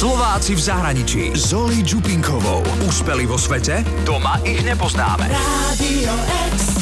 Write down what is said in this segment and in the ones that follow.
Slováci v zahraničí. Zoli Čupinkovou. Úspeli vo svete? Doma ich nepoznáme. Radio Express.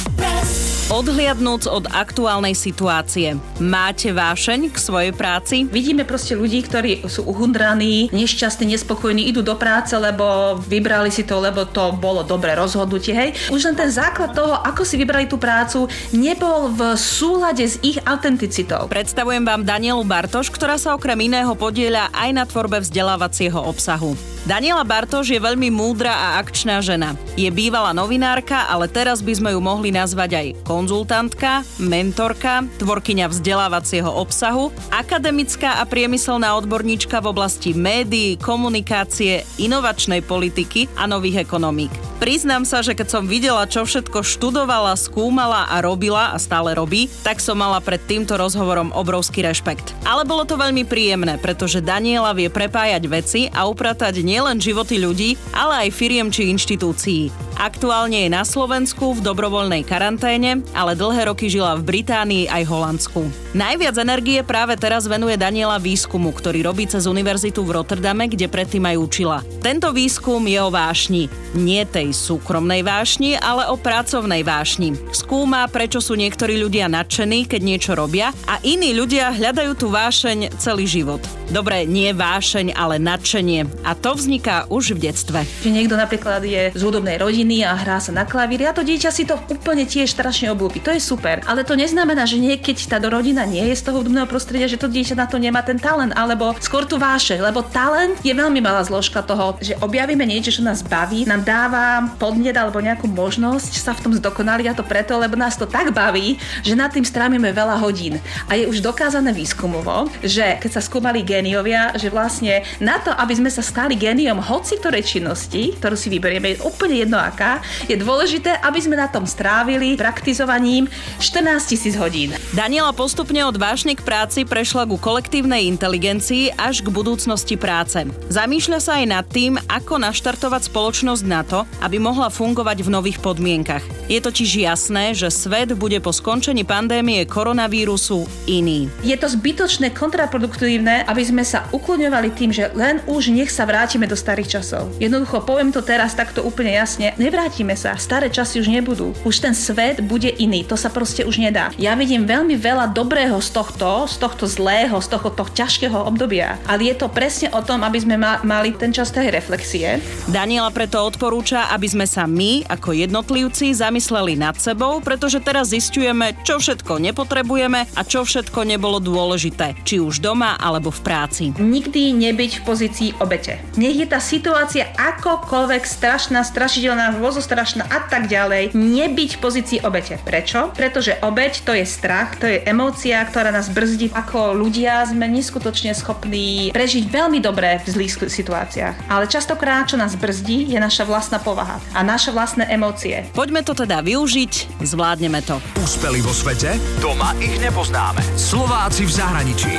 Odhliadnúc od aktuálnej situácie, máte vášeň k svojej práci? Vidíme proste ľudí, ktorí sú uhundraní, nešťastní, nespokojní, idú do práce, lebo vybrali si to, lebo to bolo dobré rozhodnutie, hej. Už len ten základ toho, ako si vybrali tú prácu, nebol v súlade s ich autenticitou. Predstavujem vám Danielu Bartoš, ktorá sa okrem iného podieľa aj na tvorbe vzdelávacieho obsahu. Daniela Bartoš je veľmi múdra a akčná žena. Je bývalá novinárka, ale teraz by sme ju mohli nazvať aj konzultantka, mentorka, tvorkyňa vzdelávacieho obsahu, akademická a priemyselná odborníčka v oblasti médií, komunikácie, inovačnej politiky a nových ekonomík. Priznám sa, že keď som videla, čo všetko študovala, skúmala a robila a stále robí, tak som mala pred týmto rozhovorom obrovský rešpekt. Ale bolo to veľmi príjemné, pretože Daniela vie prepájať veci a upratať nie nielen životy ľudí, ale aj firiem či inštitúcií. Aktuálne je na Slovensku v dobrovoľnej karanténe, ale dlhé roky žila v Británii aj Holandsku. Najviac energie práve teraz venuje Daniela výskumu, ktorý robí cez univerzitu v Rotterdame, kde predtým aj učila. Tento výskum je o vášni. Nie tej súkromnej vášni, ale o pracovnej vášni. Skúma, prečo sú niektorí ľudia nadšení, keď niečo robia a iní ľudia hľadajú tú vášeň celý život. Dobre, nie vášeň, ale nadšenie. A to vzniká už v detstve. Že niekto napríklad je z hudobnej rodiny a hrá sa na klavíri a to dieťa si to úplne tiež strašne obľúbi. To je super. Ale to neznamená, že nie, keď tá rodina nie je z toho hudobného prostredia, že to dieťa na to nemá ten talent, alebo skôr tu váše. Lebo talent je veľmi malá zložka toho, že objavíme niečo, čo nás baví, nám dáva podnet alebo nejakú možnosť sa v tom zdokonaliť a to preto, lebo nás to tak baví, že nad tým strávime veľa hodín. A je už dokázané výskumovo, že keď sa skúmali géniovia, že vlastne na to, aby sme sa stali géniom hoci ktorej činnosti, ktorú si vyberieme, je úplne jedno aká, je dôležité, aby sme na tom strávili praktizovaním 14 tisíc hodín. Daniela postupne od vášne k práci prešla ku kolektívnej inteligencii až k budúcnosti práce. Zamýšľa sa aj nad tým, ako naštartovať spoločnosť na to, aby mohla fungovať v nových podmienkach. Je totiž jasné, že svet bude po skončení pandémie koronavírusu iný. Je to zbytočné, kontraproduktívne, aby sme sa ukloňovali tým, že len už nech sa vrátime do starých časov. Jednoducho poviem to teraz takto úplne jasne, nevrátime sa, staré časy už nebudú. Už ten svet bude iný, to sa proste už nedá. Ja vidím veľmi veľa dobrého z tohto, z tohto zlého, z tohto, ťažkého obdobia, ale je to presne o tom, aby sme ma, mali ten čas tej reflexie. Daniela preto odporúča, aby sme sa my, ako jednotlivci, zamysleli nad sebou, pretože teraz zistujeme, čo všetko nepotrebujeme a čo všetko nebolo dôležité, či už doma alebo v práci. Nikdy nebyť v pozícii obete. Nech je tá situácia akokoľvek strašná, strašidelná, vozostrašná a tak ďalej, nebyť v pozícii obete. Prečo? Pretože obeť to je strach, to je emócia, ktorá nás brzdí. Ako ľudia sme neskutočne schopní prežiť veľmi dobre v zlých situáciách. Ale častokrát, čo nás brzdí, je naša vlastná povaha a naše vlastné emócie. Poďme to teda využiť, zvládneme to. Úspeli vo svete? Doma ich nepoznáme. Slováci v zahraničí.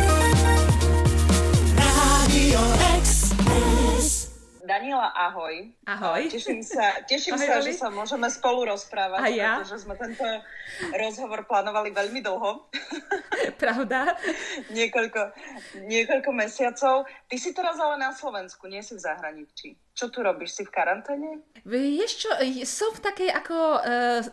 Daniela, ahoj. Ahoj. Teším sa, teším Ahoj, sa že sa môžeme spolu rozprávať, A ja. pretože sme tento rozhovor plánovali veľmi dlho, Pravda? niekoľko, niekoľko mesiacov. Ty si teraz ale na Slovensku, nie si v zahraničí. Čo tu robíš? Si v karanténe? Vieš čo, som v takej ako e,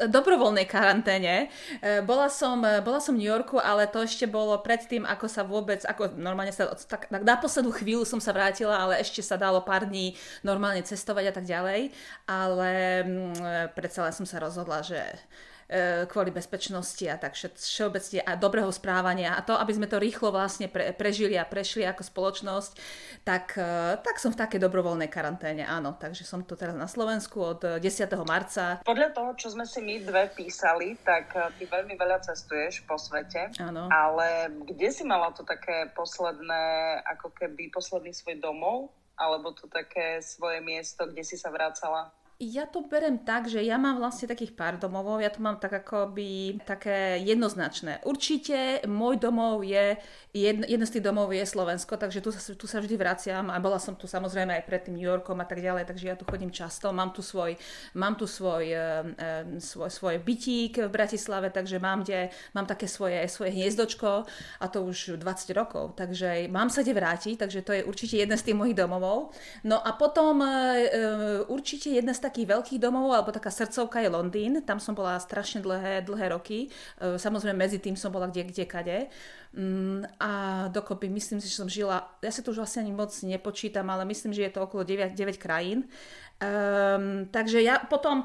dobrovoľnej karanténe. E, bola, som, e, bola som v New Yorku, ale to ešte bolo predtým, ako sa vôbec, ako normálne sa, tak, tak na poslednú chvíľu som sa vrátila, ale ešte sa dalo pár dní normálne cestovať a tak ďalej. Ale mm, e, predsa len som sa rozhodla, že kvôli bezpečnosti a tak všeobecne a dobrého správania a to, aby sme to rýchlo vlastne pre, prežili a prešli ako spoločnosť, tak, e, tak som v takej dobrovoľnej karanténe, áno. Takže som tu teraz na Slovensku od e, 10. marca. Podľa toho, čo sme si my dve písali, tak ty veľmi veľa cestuješ po svete. Áno. Ale kde si mala to také posledné, ako keby posledný svoj domov? Alebo to také svoje miesto, kde si sa vracala? Ja to berem tak, že ja mám vlastne takých pár domovov, ja to mám tak akoby také jednoznačné. Určite môj domov je, jedn, jeden z tých domov je Slovensko, takže tu sa, tu sa vždy vraciam a bola som tu samozrejme aj pred tým New Yorkom a tak ďalej, takže ja tu chodím často. Mám tu svoj, mám tu svoj, e, svoj, svoj bytík v Bratislave, takže mám, kde, mám také svoje, svoje hniezdočko a to už 20 rokov, takže mám sa kde vrátiť, takže to je určite jeden z tých mojich domovov. No a potom e, určite jedna z takých veľkých domov, alebo taká srdcovka je Londýn. Tam som bola strašne dlhé, dlhé roky. E, samozrejme medzi tým som bola kde, kde, kade. Mm, a dokopy myslím si, že som žila, ja sa to už vlastne ani moc nepočítam, ale myslím, že je to okolo 9, 9 krajín. Um, takže ja potom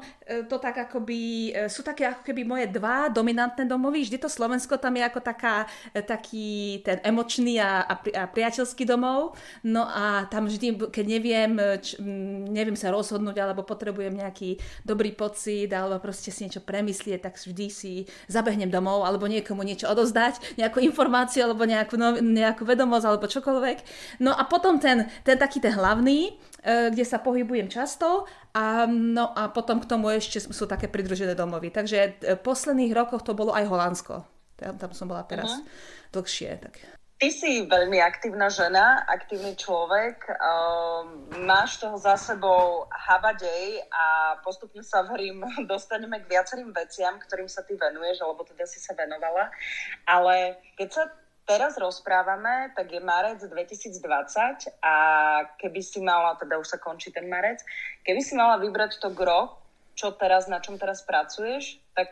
to tak akoby, e, sú také ako keby moje dva dominantné domovy, vždy to Slovensko tam je ako taká, e, taký ten emočný a, a priateľský domov, no a tam vždy, keď neviem, č, neviem sa rozhodnúť, alebo potrebujem nejaký dobrý pocit, alebo proste si niečo premyslieť, tak vždy si zabehnem domov, alebo niekomu niečo odozdať, nejakú informáciu, alebo nejakú, no, nejakú vedomosť, alebo čokoľvek. No a potom ten, ten taký ten hlavný, kde sa pohybujem často a, no a potom k tomu ešte sú také pridružené domovy. Takže v posledných rokoch to bolo aj Holandsko. Tam, tam som bola teraz uh-huh. dlhšie. Tak. Ty si veľmi aktívna žena, aktívny človek, um, máš toho za sebou habadej a postupne sa verím, dostaneme k viacerým veciam, ktorým sa ty venuješ, alebo teda si sa venovala. Ale keď sa teraz rozprávame, tak je marec 2020 a keby si mala, teda už sa končí ten marec, keby si mala vybrať to gro, čo teraz, na čom teraz pracuješ, tak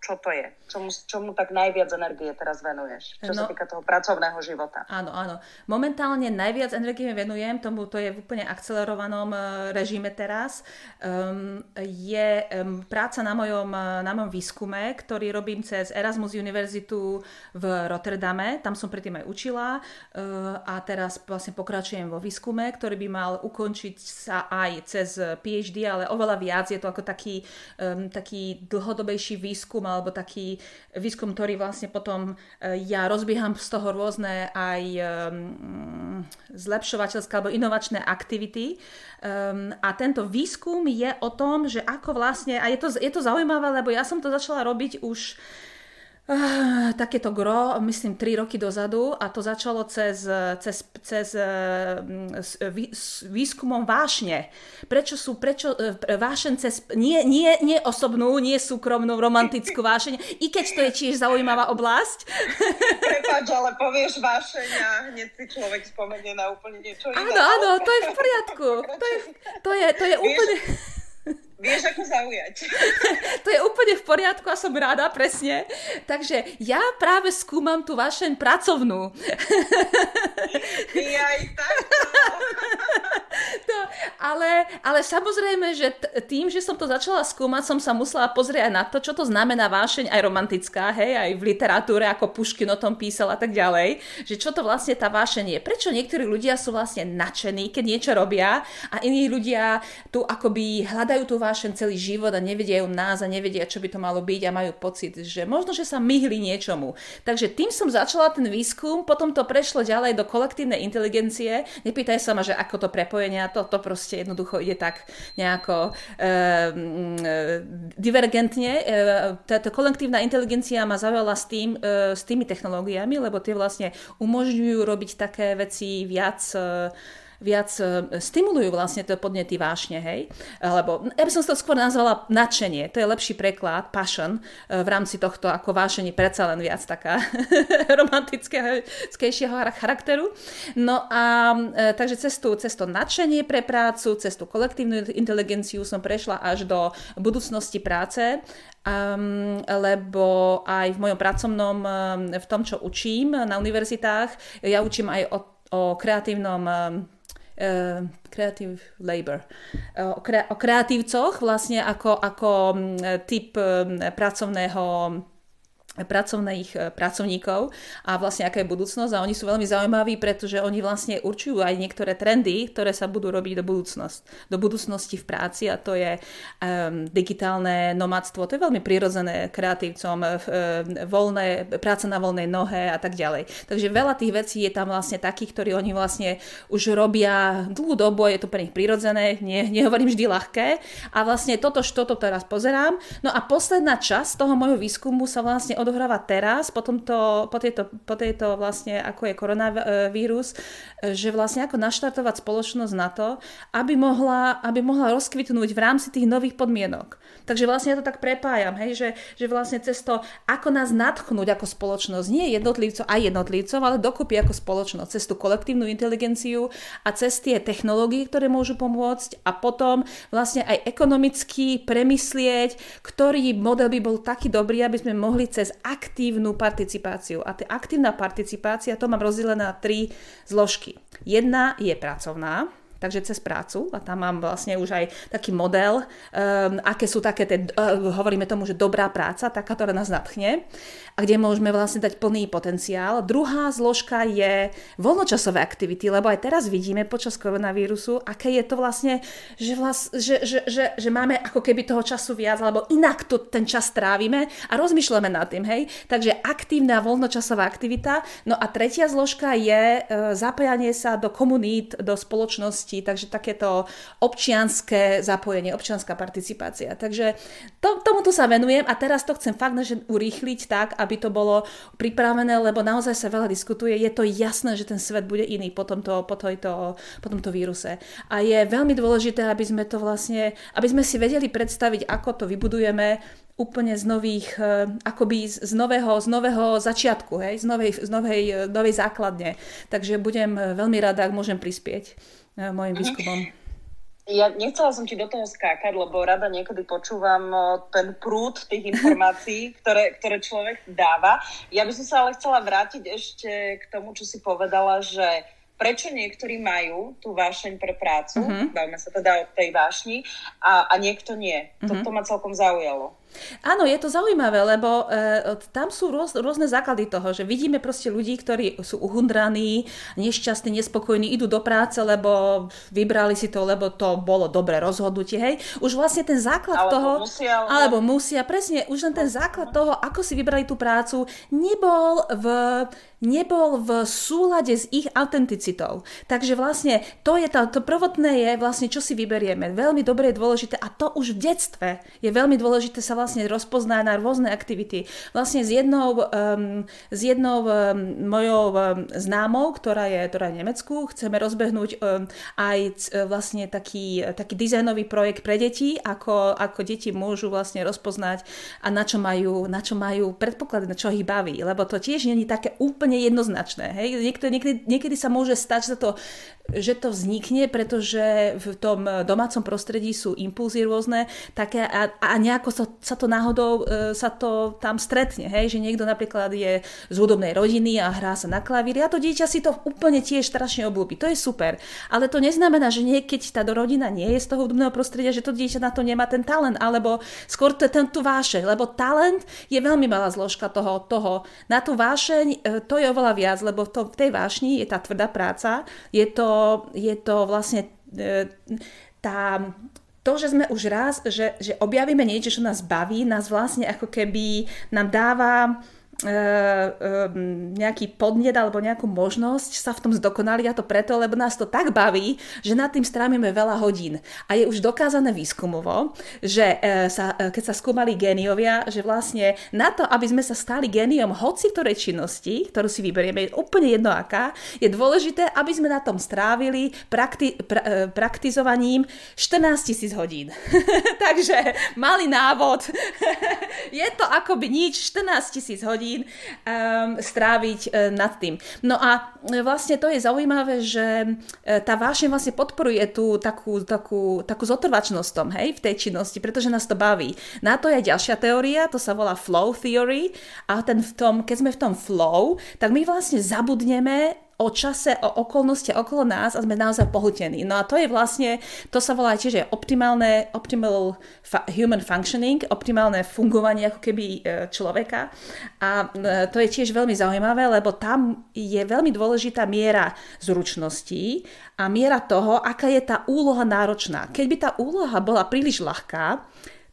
čo to je? Čomu, čomu tak najviac energie teraz venuješ? Čo no, sa týka toho pracovného života? Áno, áno. Momentálne najviac energie venujem, tomu to je v úplne akcelerovanom e, režime teraz. Um, je um, práca na mojom, e, na mojom výskume, ktorý robím cez Erasmus Univerzitu v Rotterdame. Tam som predtým aj učila uh, a teraz vlastne pokračujem vo výskume, ktorý by mal ukončiť sa aj cez PhD, ale oveľa viac. Je to ako taký, um, taký dlho dlhodobejší výskum alebo taký výskum, ktorý vlastne potom e, ja rozbieham z toho rôzne aj um, zlepšovateľské alebo inovačné aktivity. Um, a tento výskum je o tom, že ako vlastne, a je to, je to zaujímavé, lebo ja som to začala robiť už Uh, takéto gro, myslím, 3 roky dozadu a to začalo cez, cez, cez uh, vý, výskumom vášne. Prečo sú, prečo uh, vášen cez, nie, nie, nie osobnú, nie súkromnú, romantickú vášeň, i keď to je tiež zaujímavá oblasť. Prepač, ale povieš vášeň a hneď si človek spomenie na úplne niečo iné. Áno, áno, to je v poriadku. To je, to je, to je úplne... Vieš, ako zaujať. to je úplne v poriadku a som rada, presne. Takže ja práve skúmam tú vašeň pracovnú. aj. No, ale, ale samozrejme, že tým, že som to začala skúmať, som sa musela pozrieť aj na to, čo to znamená vášeň aj romantická, hej, aj v literatúre, ako Puškin o tom písal a tak ďalej, že čo to vlastne tá vášeň je. Prečo niektorí ľudia sú vlastne nadšení, keď niečo robia a iní ľudia tu akoby hľadajú tú vášeň celý život a nevedia ju nás a nevedia, čo by to malo byť a majú pocit, že možno, že sa myhli niečomu. Takže tým som začala ten výskum, potom to prešlo ďalej do kolektívnej inteligencie. Nepýtaj sa ma, že ako to prepojenia, to, to proste jednoducho ide tak nejako e, divergentne. E, táto kolektívna inteligencia ma zaujala s, tým, e, s tými technológiami, lebo tie vlastne umožňujú robiť také veci viac e, viac e, stimulujú vlastne to podnety vášne, hej? Lebo ja by som to skôr nazvala nadšenie, to je lepší preklad, passion, e, v rámci tohto ako vášenie predsa len viac taká romantického charakteru. No a e, takže cez, tú, nadšenie pre prácu, cez tú kolektívnu inteligenciu som prešla až do budúcnosti práce Um, lebo aj v mojom pracovnom, v tom, čo učím na univerzitách, ja učím aj o, o kreatívnom creative labor. O, kre, o kreatívcoch vlastne ako, ako um, typ um, pracovného pracovných e, pracovníkov a vlastne aká je budúcnosť. A oni sú veľmi zaujímaví, pretože oni vlastne určujú aj niektoré trendy, ktoré sa budú robiť do budúcnosti, do budúcnosti v práci. A to je um, digitálne nomadstvo, to je veľmi prirodzené kreatívcom, um, voľné, práca na voľnej nohe a tak ďalej. Takže veľa tých vecí je tam vlastne takých, ktorí oni vlastne už robia dlhú dobu, je to pre nich prirodzené, nie, nehovorím vždy ľahké. A vlastne toto, toto teraz pozerám. No a posledná časť toho môjho výskumu sa vlastne odohráva teraz, po, tomto, po, tejto, po tejto vlastne, ako je koronavírus, že vlastne ako naštartovať spoločnosť na to, aby mohla, aby mohla rozkvitnúť v rámci tých nových podmienok. Takže vlastne ja to tak prepájam, hej, že, že vlastne cez to, ako nás nadchnúť ako spoločnosť, nie jednotlivcov a jednotlivcov, ale dokopy ako spoločnosť, cez tú kolektívnu inteligenciu a cez tie technológie, ktoré môžu pomôcť a potom vlastne aj ekonomicky premyslieť, ktorý model by bol taký dobrý, aby sme mohli cez aktívnu participáciu. A tá aktívna participácia, to mám rozdelené na tri zložky. Jedna je pracovná, takže cez prácu a tam mám vlastne už aj taký model, um, aké sú také, tie, uh, hovoríme tomu, že dobrá práca, taká, ktorá nás natchne a kde môžeme vlastne dať plný potenciál. Druhá zložka je voľnočasové aktivity, lebo aj teraz vidíme počas koronavírusu, aké je to vlastne, že, vlast, že, že, že, že máme ako keby toho času viac, alebo inak to ten čas trávime a rozmýšľame nad tým, hej. Takže aktívna voľnočasová aktivita. No a tretia zložka je uh, zapájanie sa do komunít, do spoločnosti činnosti, takže takéto občianské zapojenie, občianská participácia. Takže to, tomuto sa venujem a teraz to chcem fakt že urýchliť tak, aby to bolo pripravené, lebo naozaj sa veľa diskutuje. Je to jasné, že ten svet bude iný po tomto, po tejto, po tomto víruse. A je veľmi dôležité, aby sme to vlastne, aby sme si vedeli predstaviť, ako to vybudujeme úplne z nových, eh, akoby z nového, z nového začiatku, hej, z novej, z novej, eh, novej základne. Takže budem eh, veľmi rada, ak môžem prispieť. E, môjim mhm. výskumom. Ja nechcela som ti do toho skákať, lebo rada niekedy počúvam ten prúd tých informácií, ktoré, ktoré človek dáva. Ja by som sa ale chcela vrátiť ešte k tomu, čo si povedala, že prečo niektorí majú tú vášeň pre prácu, uh-huh. bavíme sa teda o tej vášni, a, a niekto nie. Uh-huh. Toto ma celkom zaujalo. Áno, je to zaujímavé, lebo e, tam sú rôz, rôzne základy toho, že vidíme proste ľudí, ktorí sú uhundraní, nešťastní, nespokojní, idú do práce, lebo vybrali si to, lebo to bolo dobré rozhodnutie, hej. Už vlastne ten základ alebo toho... Musia, ale... Alebo musia, presne, už len ten základ toho, ako si vybrali tú prácu, nebol v nebol v súlade s ich autenticitou. Takže vlastne to je to, to prvotné je vlastne, čo si vyberieme. Veľmi dobre je dôležité a to už v detstve je veľmi dôležité sa vlastne rozpoznať na rôzne aktivity. Vlastne s jednou, um, s jednou um, mojou um, známou, ktorá je, ktorá je v Nemecku, chceme rozbehnúť um, aj uh, vlastne taký, taký dizajnový projekt pre deti, ako, ako deti môžu vlastne rozpoznať a na čo majú, na čo majú predpoklady, na čo ich baví. Lebo to tiež je také úplne jednoznačné. Hej? Niekto, niekedy, niekedy sa môže stať, že to, že to vznikne, pretože v tom domácom prostredí sú impulzy rôzne také a, a nejako sa, sa to náhodou e, sa to tam stretne, hej? že niekto napríklad je z hudobnej rodiny a hrá sa na klavíri a to dieťa si to úplne tiež strašne obľúbi. To je super. Ale to neznamená, že nie, tá rodina nie je z toho hudobného prostredia, že to dieťa na to nemá ten talent, alebo skôr to je ten tu vášeň, lebo talent je veľmi malá zložka toho, toho. Na tú vášeň e, to je oveľa viac, lebo to, v tej vášni je tá tvrdá práca, je to, je to vlastne e, tá to, že sme už raz, že, že objavíme niečo, čo nás baví, nás vlastne ako keby nám dáva nejaký podnet alebo nejakú možnosť sa v tom zdokonaliť a to preto, lebo nás to tak baví, že nad tým strávime veľa hodín. A je už dokázané výskumovo, že e, sa, keď sa skúmali géniovia, že vlastne na to, aby sme sa stali géniom hoci ktorej činnosti, ktorú si vyberieme, je úplne jedno aká, je dôležité, aby sme na tom strávili prakti, pra, praktizovaním 14 tisíc hodín. Takže malý návod. je to akoby nič, 14 tisíc hodín hodín um, stráviť uh, nad tým. No a e, vlastne to je zaujímavé, že uh, tá vášeň vlastne podporuje tú takú, takú, takú zotrvačnosť tom, hej, v tej činnosti, pretože nás to baví. Na to je ďalšia teória, to sa volá flow theory a ten v tom, keď sme v tom flow, tak my vlastne zabudneme o čase, o okolnosti okolo nás a sme naozaj pohutení. No a to je vlastne, to sa volá tiež optimálne, optimal human functioning, optimálne fungovanie ako keby e, človeka. A e, to je tiež veľmi zaujímavé, lebo tam je veľmi dôležitá miera zručností a miera toho, aká je tá úloha náročná. Keď by tá úloha bola príliš ľahká,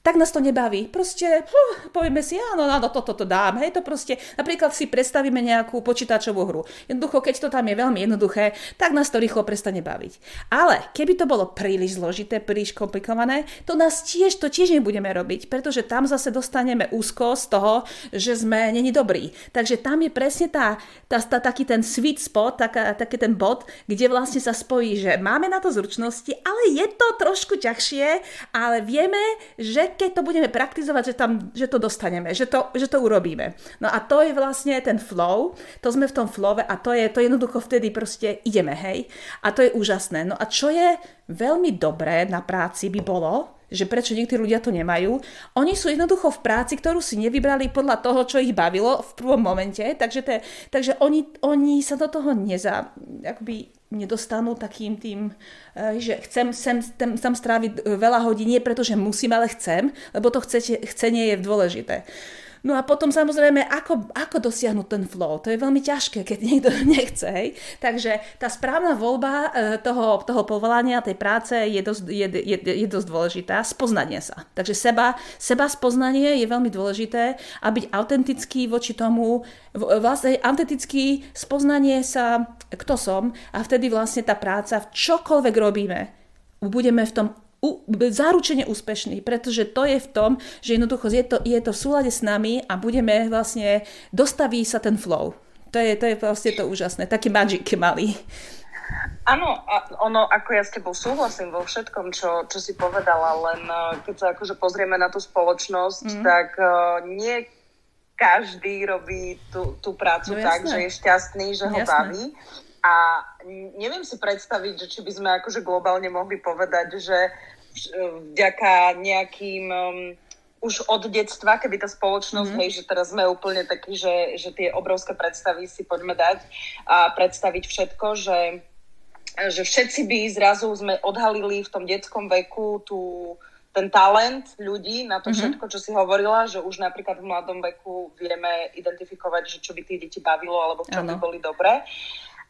tak nás to nebaví. Proste uh, povieme si, áno, áno, toto to dám. Hej, to proste, napríklad si predstavíme nejakú počítačovú hru. Jednoducho, keď to tam je veľmi jednoduché, tak nás to rýchlo prestane baviť. Ale keby to bolo príliš zložité, príliš komplikované, to nás tiež, to tiež nebudeme robiť, pretože tam zase dostaneme úzko z toho, že sme není dobrí. Takže tam je presne tá, tá, tá taký ten sweet spot, taká, taký ten bod, kde vlastne sa spojí, že máme na to zručnosti, ale je to trošku ťažšie, ale vieme, že keď to budeme praktizovať, že, tam, že to dostaneme, že to, že to urobíme. No a to je vlastne ten flow, to sme v tom flowe a to je to jednoducho vtedy proste ideme, hej. A to je úžasné. No a čo je veľmi dobré na práci by bolo, že prečo niektorí ľudia to nemajú. Oni sú jednoducho v práci, ktorú si nevybrali podľa toho, čo ich bavilo v prvom momente, takže, te, takže oni, oni sa do toho neza, akoby nedostanú takým tým, eh, že chcem sem, sem, sem stráviť veľa hodín, nie preto, že musím, ale chcem, lebo to chcete, chcenie je dôležité. No a potom samozrejme, ako, ako dosiahnuť ten flow. To je veľmi ťažké, keď niekto nechce. Hej. Takže tá správna voľba e, toho, toho povolania, tej práce je dosť, je, je, je dosť dôležitá. Spoznanie sa. Takže seba, seba spoznanie je veľmi dôležité a byť autentický voči tomu, vlastne autentický spoznanie sa, kto som a vtedy vlastne tá práca, v čokoľvek robíme, budeme v tom záručene úspešný, pretože to je v tom, že jednoducho je to, je to v súlade s nami a budeme vlastne, dostaví sa ten flow. To je, to je vlastne to úžasné. Taký magic malý. Áno, ono, ako ja s tebou súhlasím vo všetkom, čo, čo si povedala, len e, keď sa akože pozrieme na tú spoločnosť, mm. tak uh, nie každý robí tú, tú prácu no, tak, že je šťastný, že ho jasné. baví. A neviem si predstaviť, že či by sme akože globálne mohli povedať, že vďaka nejakým um, už od detstva, keby tá spoločnosť, mm-hmm. hej, že teraz sme úplne takí, že, že tie obrovské predstavy si poďme dať a predstaviť všetko, že, že všetci by zrazu sme odhalili v tom detskom veku tú, ten talent ľudí na to mm-hmm. všetko, čo si hovorila, že už napríklad v mladom veku vieme identifikovať, že čo by tie deti bavilo alebo v čom by boli dobré.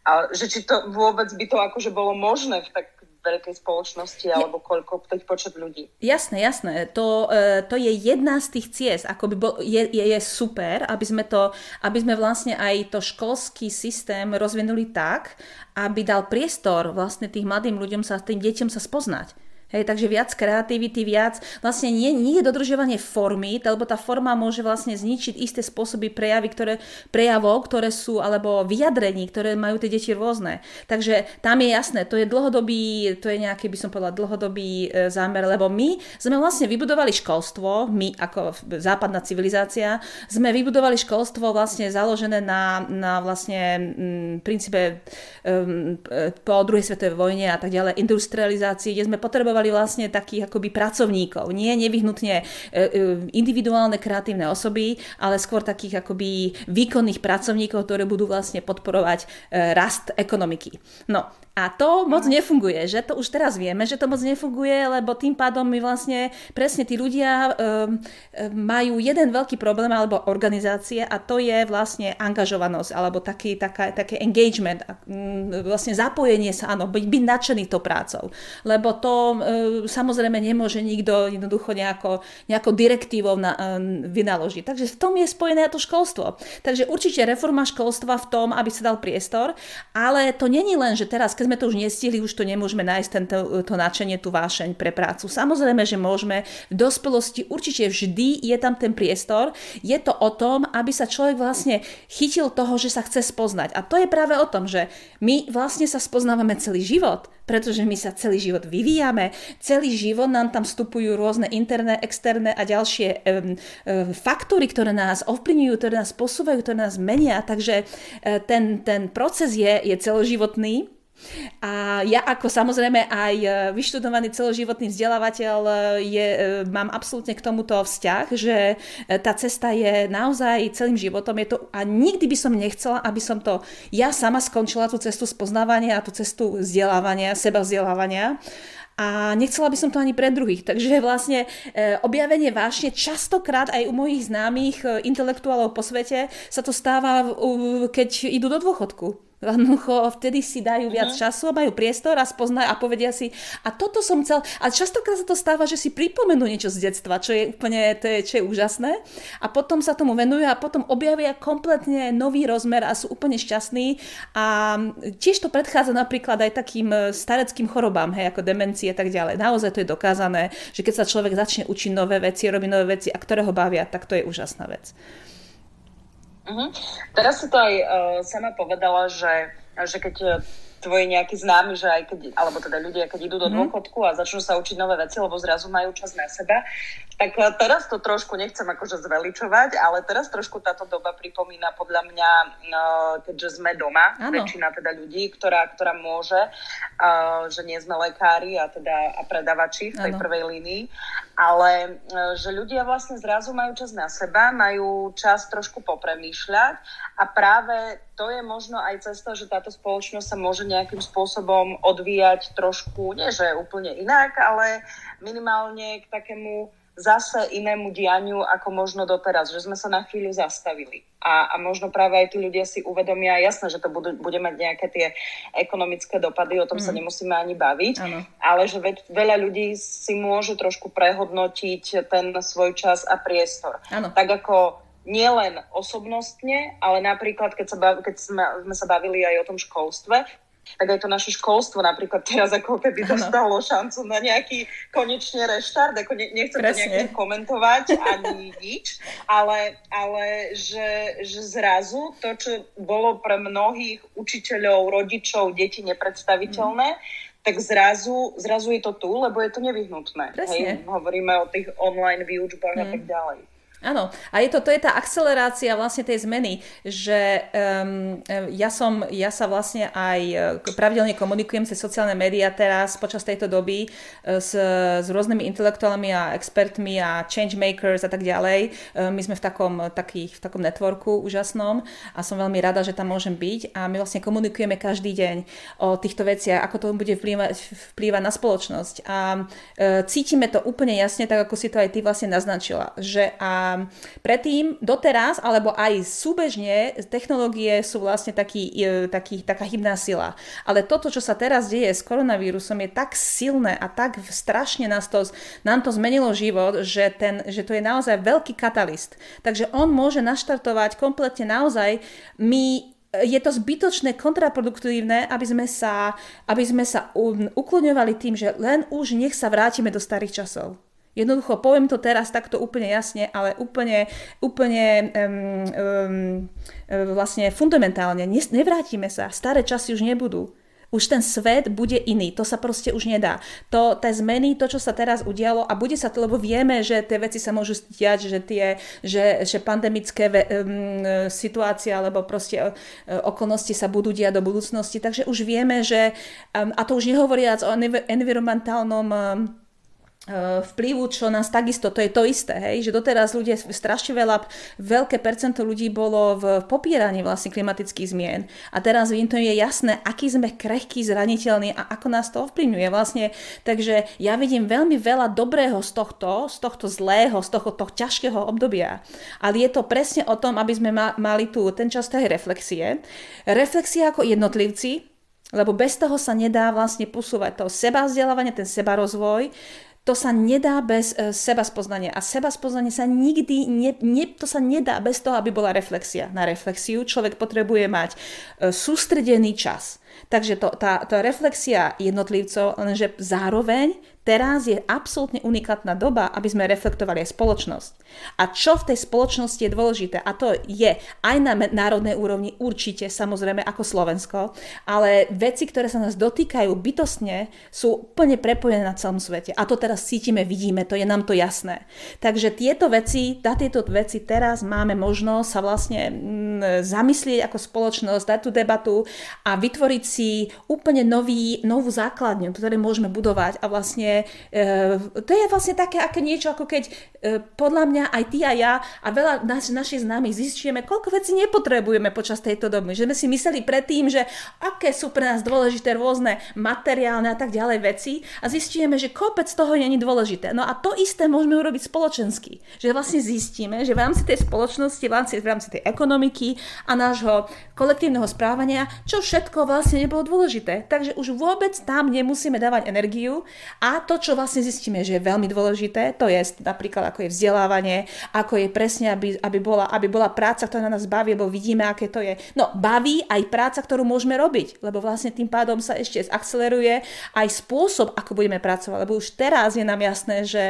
A že či to vôbec by to akože bolo možné v tak veľkej spoločnosti alebo koľko tých počet ľudí. Jasné, jasné. To, e, to je jedna z tých ciest. Ako by bol, je, je, je super, aby sme, to, aby sme vlastne aj to školský systém rozvinuli tak, aby dal priestor vlastne tým mladým ľuďom sa, tým deťom sa spoznať. Hej, takže viac kreativity, viac vlastne nie, nie je dodržovanie formy, lebo tá forma môže vlastne zničiť isté spôsoby prejavy, ktoré, prejavov, ktoré sú, alebo vyjadrení, ktoré majú tie deti rôzne. Takže tam je jasné, to je dlhodobý, to je nejaký, by som povedala, dlhodobý e, zámer, lebo my sme vlastne vybudovali školstvo, my ako západná civilizácia, sme vybudovali školstvo vlastne založené na, na vlastne m, princípe um, po druhej svetovej vojne a tak ďalej, industrializácii, kde sme potrebovali potrebovali vlastne takých akoby pracovníkov. Nie nevyhnutne e, e, individuálne kreatívne osoby, ale skôr takých akoby výkonných pracovníkov, ktoré budú vlastne podporovať e, rast ekonomiky. No a to moc nefunguje, že to už teraz vieme, že to moc nefunguje, lebo tým pádom my vlastne presne tí ľudia majú jeden veľký problém alebo organizácie a to je vlastne angažovanosť alebo taký, taká, také engagement, vlastne zapojenie sa, áno, byť, byť nadšený tou prácou. Lebo to samozrejme nemôže nikto jednoducho nejako, nejako direktívou na, um, vynaložiť. Takže v tom je spojené to školstvo. Takže určite reforma školstva v tom, aby sa dal priestor, ale to není len, že teraz, keď sme to už nestihli, už to nemôžeme nájsť tento, to nadšenie, tú vášeň pre prácu. Samozrejme, že môžeme. V dospelosti určite vždy je tam ten priestor. Je to o tom, aby sa človek vlastne chytil toho, že sa chce spoznať. A to je práve o tom, že my vlastne sa spoznávame celý život pretože my sa celý život vyvíjame, celý život nám tam vstupujú rôzne interné, externé a ďalšie um, um, faktory, ktoré nás ovplyvňujú, ktoré nás posúvajú, ktoré nás menia, takže uh, ten, ten proces je, je celoživotný. A ja ako samozrejme aj e, vyštudovaný celoživotný vzdelávateľ e, je, mám absolútne k tomuto vzťah, že tá cesta je naozaj celým životom. Je to, a nikdy by som nechcela, aby som to ja sama skončila tú cestu spoznávania a tú cestu vzdelávania, seba vzdelávania a nechcela by som to ani pre druhých. Takže vlastne e, objavenie vášne častokrát aj u mojich známych e, intelektuálov po svete sa to stáva, keď idú do dôchodku. Jednoducho vtedy si dajú viac uh-huh. času, majú priestor a spoznajú a povedia si, a toto som chcel. A častokrát sa to stáva, že si pripomenú niečo z detstva, čo je úplne, to je, čo je úžasné. A potom sa tomu venujú a potom objavia kompletne nový rozmer a sú úplne šťastní. A tiež to predchádza napríklad aj takým e, stareckým chorobám, hej, ako demencie a tak ďalej. Naozaj to je dokázané, že keď sa človek začne učiť nové veci, robí nové veci a ktoré ho bavia, tak to je úžasná vec. Uh-huh. Teraz si to aj uh, sama povedala, že, že keď tvoji nejakí známi, že aj keď, alebo teda ľudia, keď idú do mm. dôchodku a začnú sa učiť nové veci, lebo zrazu majú čas na seba, tak e, teraz to trošku nechcem akože zveličovať, ale teraz trošku táto doba pripomína podľa mňa, keďže sme doma, ano. väčšina teda ľudí, ktorá, ktorá môže, že nie sme lekári a teda a predavači v tej ano. prvej línii, ale že ľudia vlastne zrazu majú čas na seba, majú čas trošku popremýšľať a práve to je možno aj cesta, že táto spoločnosť sa môže nejakým spôsobom odvíjať trošku, nie že úplne inak, ale minimálne k takému zase inému dianiu ako možno doteraz, že sme sa na chvíľu zastavili. A, a možno práve aj tí ľudia si uvedomia, jasné, že to budú, bude mať nejaké tie ekonomické dopady, o tom mm. sa nemusíme ani baviť, ano. ale že veď, veľa ľudí si môže trošku prehodnotiť ten svoj čas a priestor. Ano. Tak ako nielen osobnostne, ale napríklad, keď, sa bav, keď sme, sme sa bavili aj o tom školstve, tak aj to naše školstvo napríklad teraz ako keby dostalo šancu na nejaký konečne reštart, ako ne, nechcem Presne. to nejak komentovať ani nič, ale, ale že, že zrazu to, čo bolo pre mnohých učiteľov, rodičov, detí nepredstaviteľné, mm. tak zrazu, zrazu je to tu, lebo je to nevyhnutné. Hej? Hovoríme o tých online výučbách mm. a tak ďalej. Áno, a je to, to je tá akcelerácia vlastne tej zmeny, že um, ja som, ja sa vlastne aj e, pravidelne komunikujem cez sociálne médiá teraz počas tejto doby e, s, s rôznymi intelektuálmi a expertmi a changemakers a tak ďalej. E, my sme v takom, taký, v takom networku úžasnom a som veľmi rada, že tam môžem byť a my vlastne komunikujeme každý deň o týchto veciach, ako to bude vplývať, vplývať na spoločnosť a e, cítime to úplne jasne, tak ako si to aj ty vlastne naznačila, že a predtým, doteraz, alebo aj súbežne, technológie sú vlastne taký, e, taký, taká hybná sila. Ale toto, čo sa teraz deje s koronavírusom, je tak silné a tak strašne nás to, nám to zmenilo život, že, ten, že to je naozaj veľký katalist. Takže on môže naštartovať kompletne naozaj my je to zbytočné, kontraproduktívne, aby sme sa, aby sme sa uklonňovali tým, že len už nech sa vrátime do starých časov. Jednoducho poviem to teraz takto úplne jasne, ale úplne, úplne um, um, vlastne fundamentálne. Nevrátime sa, staré časy už nebudú. Už ten svet bude iný, to sa proste už nedá. To, tie zmeny, to, čo sa teraz udialo a bude sa to, lebo vieme, že tie veci sa môžu stiať, že tie, že, že pandemické um, situácie alebo proste uh, okolnosti sa budú diať do budúcnosti, takže už vieme, že, um, a to už nehovoriac o environmentálnom um, vplyvu, čo nás takisto, to je to isté, hej, že doteraz ľudia, strašne veľa, veľké percento ľudí bolo v popieraní vlastne klimatických zmien. A teraz im to je jasné, aký sme krehkí, zraniteľní a ako nás to ovplyvňuje vlastne, takže ja vidím veľmi veľa dobrého z tohto, z tohto zlého, z tohto, tohto ťažkého obdobia, ale je to presne o tom, aby sme ma, mali tu ten čas tej reflexie, reflexia ako jednotlivci, lebo bez toho sa nedá vlastne posúvať to seba vzdelávanie, ten seba rozvoj, to sa nedá bez e, seba spoznania. A seba spoznanie sa nikdy, ne, ne, to sa nedá bez toho, aby bola reflexia. Na reflexiu človek potrebuje mať e, sústredený čas. Takže to, tá, tá reflexia jednotlivcov, lenže zároveň Teraz je absolútne unikátna doba, aby sme reflektovali aj spoločnosť. A čo v tej spoločnosti je dôležité, a to je aj na národnej úrovni určite, samozrejme ako Slovensko, ale veci, ktoré sa nás dotýkajú bytostne, sú úplne prepojené na celom svete. A to teraz cítime, vidíme, to je nám to jasné. Takže tieto veci, na tieto veci teraz máme možnosť sa vlastne mm, zamyslieť ako spoločnosť, dať tú debatu a vytvoriť vytvoriť si úplne nový, novú základňu, ktoré môžeme budovať a vlastne e, to je vlastne také aké niečo, ako keď e, podľa mňa aj ty a ja a veľa naš, našich známych zistíme, koľko vecí nepotrebujeme počas tejto doby. Že sme si mysleli predtým, že aké sú pre nás dôležité rôzne materiálne a tak ďalej veci a zistíme, že kopec toho není dôležité. No a to isté môžeme urobiť spoločensky. Že vlastne zistíme, že v rámci tej spoločnosti, v rámci, v rámci tej ekonomiky a nášho kolektívneho správania, čo všetko vlastne nebolo dôležité. Takže už vôbec tam nemusíme dávať energiu a to, čo vlastne zistíme, že je veľmi dôležité, to je napríklad ako je vzdelávanie, ako je presne, aby, aby, bola, aby bola práca, ktorá nás baví, lebo vidíme, aké to je. No, baví aj práca, ktorú môžeme robiť, lebo vlastne tým pádom sa ešte zakceleruje aj spôsob, ako budeme pracovať, lebo už teraz je nám jasné, že,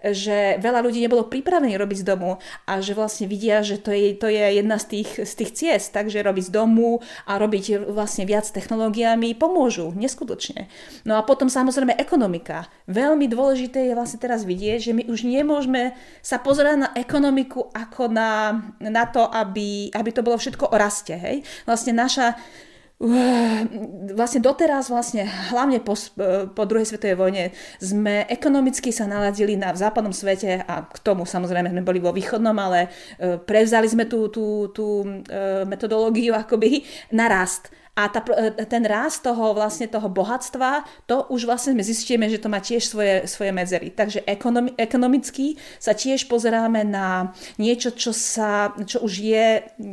že veľa ľudí nebolo pripravených robiť z domu a že vlastne vidia, že to je, to je jedna z tých, z tých ciest, takže robiť z domu a robiť vlastne viac technológiami pomôžu, neskutočne. No a potom samozrejme ekonomika. Veľmi dôležité je vlastne teraz vidieť, že my už nemôžeme sa pozerať na ekonomiku ako na, na to, aby, aby to bolo všetko o raste. Hej? Vlastne naša vlastne doteraz vlastne hlavne po, po druhej svetovej vojne sme ekonomicky sa naladili na v západnom svete a k tomu samozrejme sme boli vo východnom, ale e, prevzali sme tú, tú, tú e, metodológiu akoby na rast. A tá, e, ten rast toho vlastne toho bohatstva, to už vlastne sme zistíme, že to má tiež svoje, svoje medzery. Takže ekonomi, ekonomicky sa tiež pozeráme na niečo, čo, sa, čo už je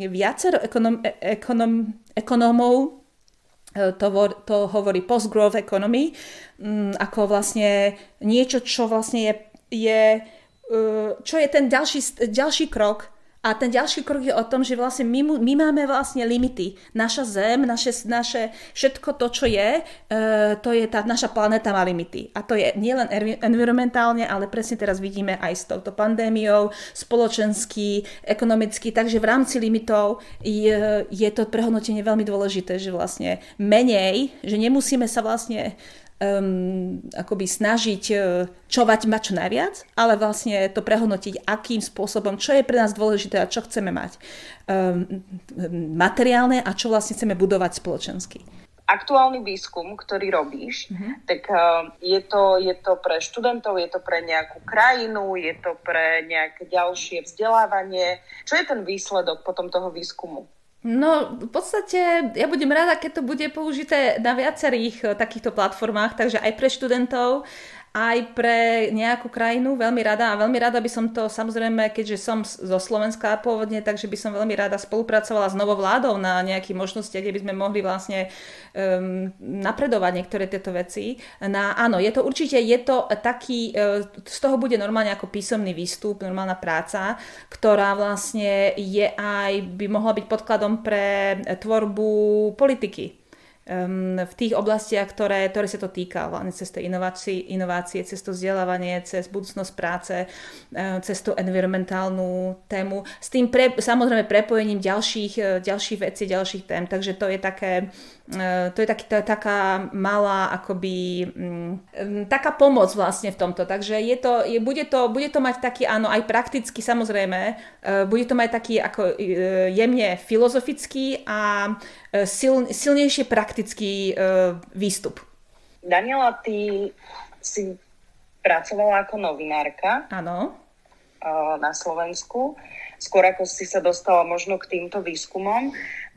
viacero ekonom, e, ekonom, ekonómov e, to, to hovorí post-growth economy, mm, ako vlastne niečo, čo vlastne je, je čo je ten ďalší, ďalší krok a ten ďalší krok je o tom, že vlastne my, my máme vlastne limity. Naša Zem, naše, naše všetko to, čo je, uh, to je tá naša planéta má limity. A to je nielen environmentálne, ale presne teraz vidíme aj s touto pandémiou, spoločensky, ekonomicky. Takže v rámci limitov je, je to prehodnotenie veľmi dôležité, že vlastne menej, že nemusíme sa vlastne um, akoby snažiť uh, čovať mať čo najviac, ale vlastne to prehodnotiť, akým spôsobom, čo je pre nás dôležité a čo chceme mať um, materiálne a čo vlastne chceme budovať spoločensky aktuálny výskum, ktorý robíš, mm-hmm. tak uh, je, to, je to pre študentov, je to pre nejakú krajinu, je to pre nejaké ďalšie vzdelávanie. Čo je ten výsledok potom toho výskumu? No, v podstate ja budem rada, keď to bude použité na viacerých eh, takýchto platformách, takže aj pre študentov, aj pre nejakú krajinu veľmi rada a veľmi rada by som to samozrejme, keďže som zo Slovenska pôvodne, takže by som veľmi rada spolupracovala s novou vládou na nejaké možnosti, kde by sme mohli vlastne um, napredovať niektoré tieto veci. Na, áno, je to určite, je to taký, uh, z toho bude normálne ako písomný výstup, normálna práca, ktorá vlastne je aj, by mohla byť podkladom pre tvorbu politiky v tých oblastiach, ktoré, ktoré sa to týka, hlavne cez tie inovácie, inovácie, cez to vzdelávanie, cez budúcnosť práce, cez tú environmentálnu tému, s tým pre, samozrejme prepojením ďalších, e, ďalších vecí, ďalších tém, takže to je také, to je taký, taká malá akoby, mm, taká pomoc vlastne v tomto, takže je to, je, bude, to, bude to mať taký, áno, aj prakticky samozrejme, e, bude to mať taký ako jemne filozofický a sil, silnejšie praktický uh, výstup. Daniela, ty si pracovala ako novinárka. Áno. Uh, na Slovensku. Skôr ako si sa dostala možno k týmto výskumom.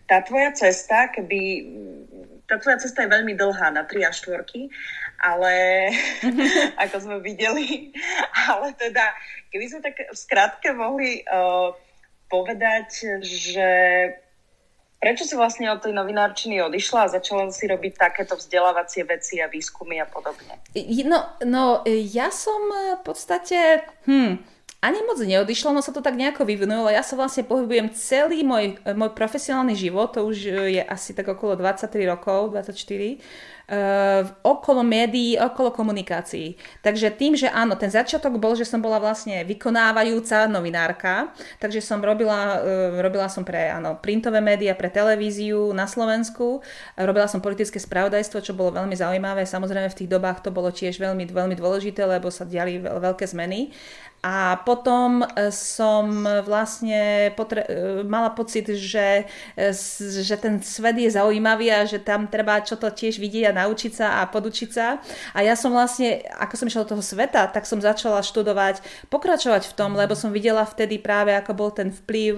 Tá tvoja cesta, keby... Tá tvoja cesta je veľmi dlhá, na 3 a 4, ale ako sme videli, ale teda, keby sme tak v skratke mohli uh, povedať, že Prečo si vlastne od tej novinárčiny odišla a začala si robiť takéto vzdelávacie veci a výskumy a podobne? No, no ja som v podstate... Hm, ani moc neodišlo, no sa to tak nejako vyvinulo. Ja sa vlastne pohybujem celý môj, môj profesionálny život, to už je asi tak okolo 23 rokov, 24 uh, okolo médií, okolo komunikácií. Takže tým, že áno, ten začiatok bol, že som bola vlastne vykonávajúca novinárka, takže som robila, uh, robila som pre áno, printové médiá, pre televíziu na Slovensku, robila som politické spravodajstvo, čo bolo veľmi zaujímavé. Samozrejme v tých dobách to bolo tiež veľmi, veľmi dôležité, lebo sa diali veľké zmeny. A potom som vlastne potre- mala pocit, že, že ten svet je zaujímavý a že tam treba čo to tiež vidieť a naučiť sa a podučiť sa. A ja som vlastne, ako som išla do toho sveta, tak som začala študovať, pokračovať v tom, lebo som videla vtedy práve, ako bol ten vplyv,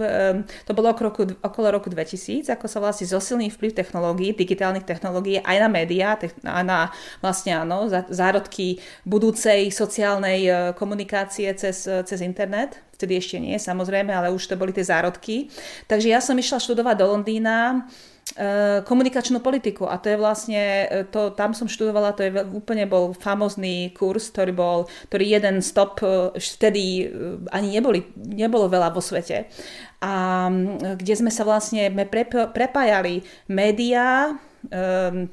to bolo okolo okolo roku 2000, ako sa vlastne zosilný vplyv technológií, digitálnych technológií aj na médiá, a na vlastne áno, zárodky budúcej sociálnej komunikácie cez, cez internet. Vtedy ešte nie, samozrejme, ale už to boli tie zárodky. Takže ja som išla študovať do Londýna e, komunikačnú politiku a to je vlastne, e, to, tam som študovala, to je úplne bol famozný kurz, ktorý bol, ktorý jeden stop, vtedy ani neboli, nebolo veľa vo svete a kde sme sa vlastne prepájali médiá,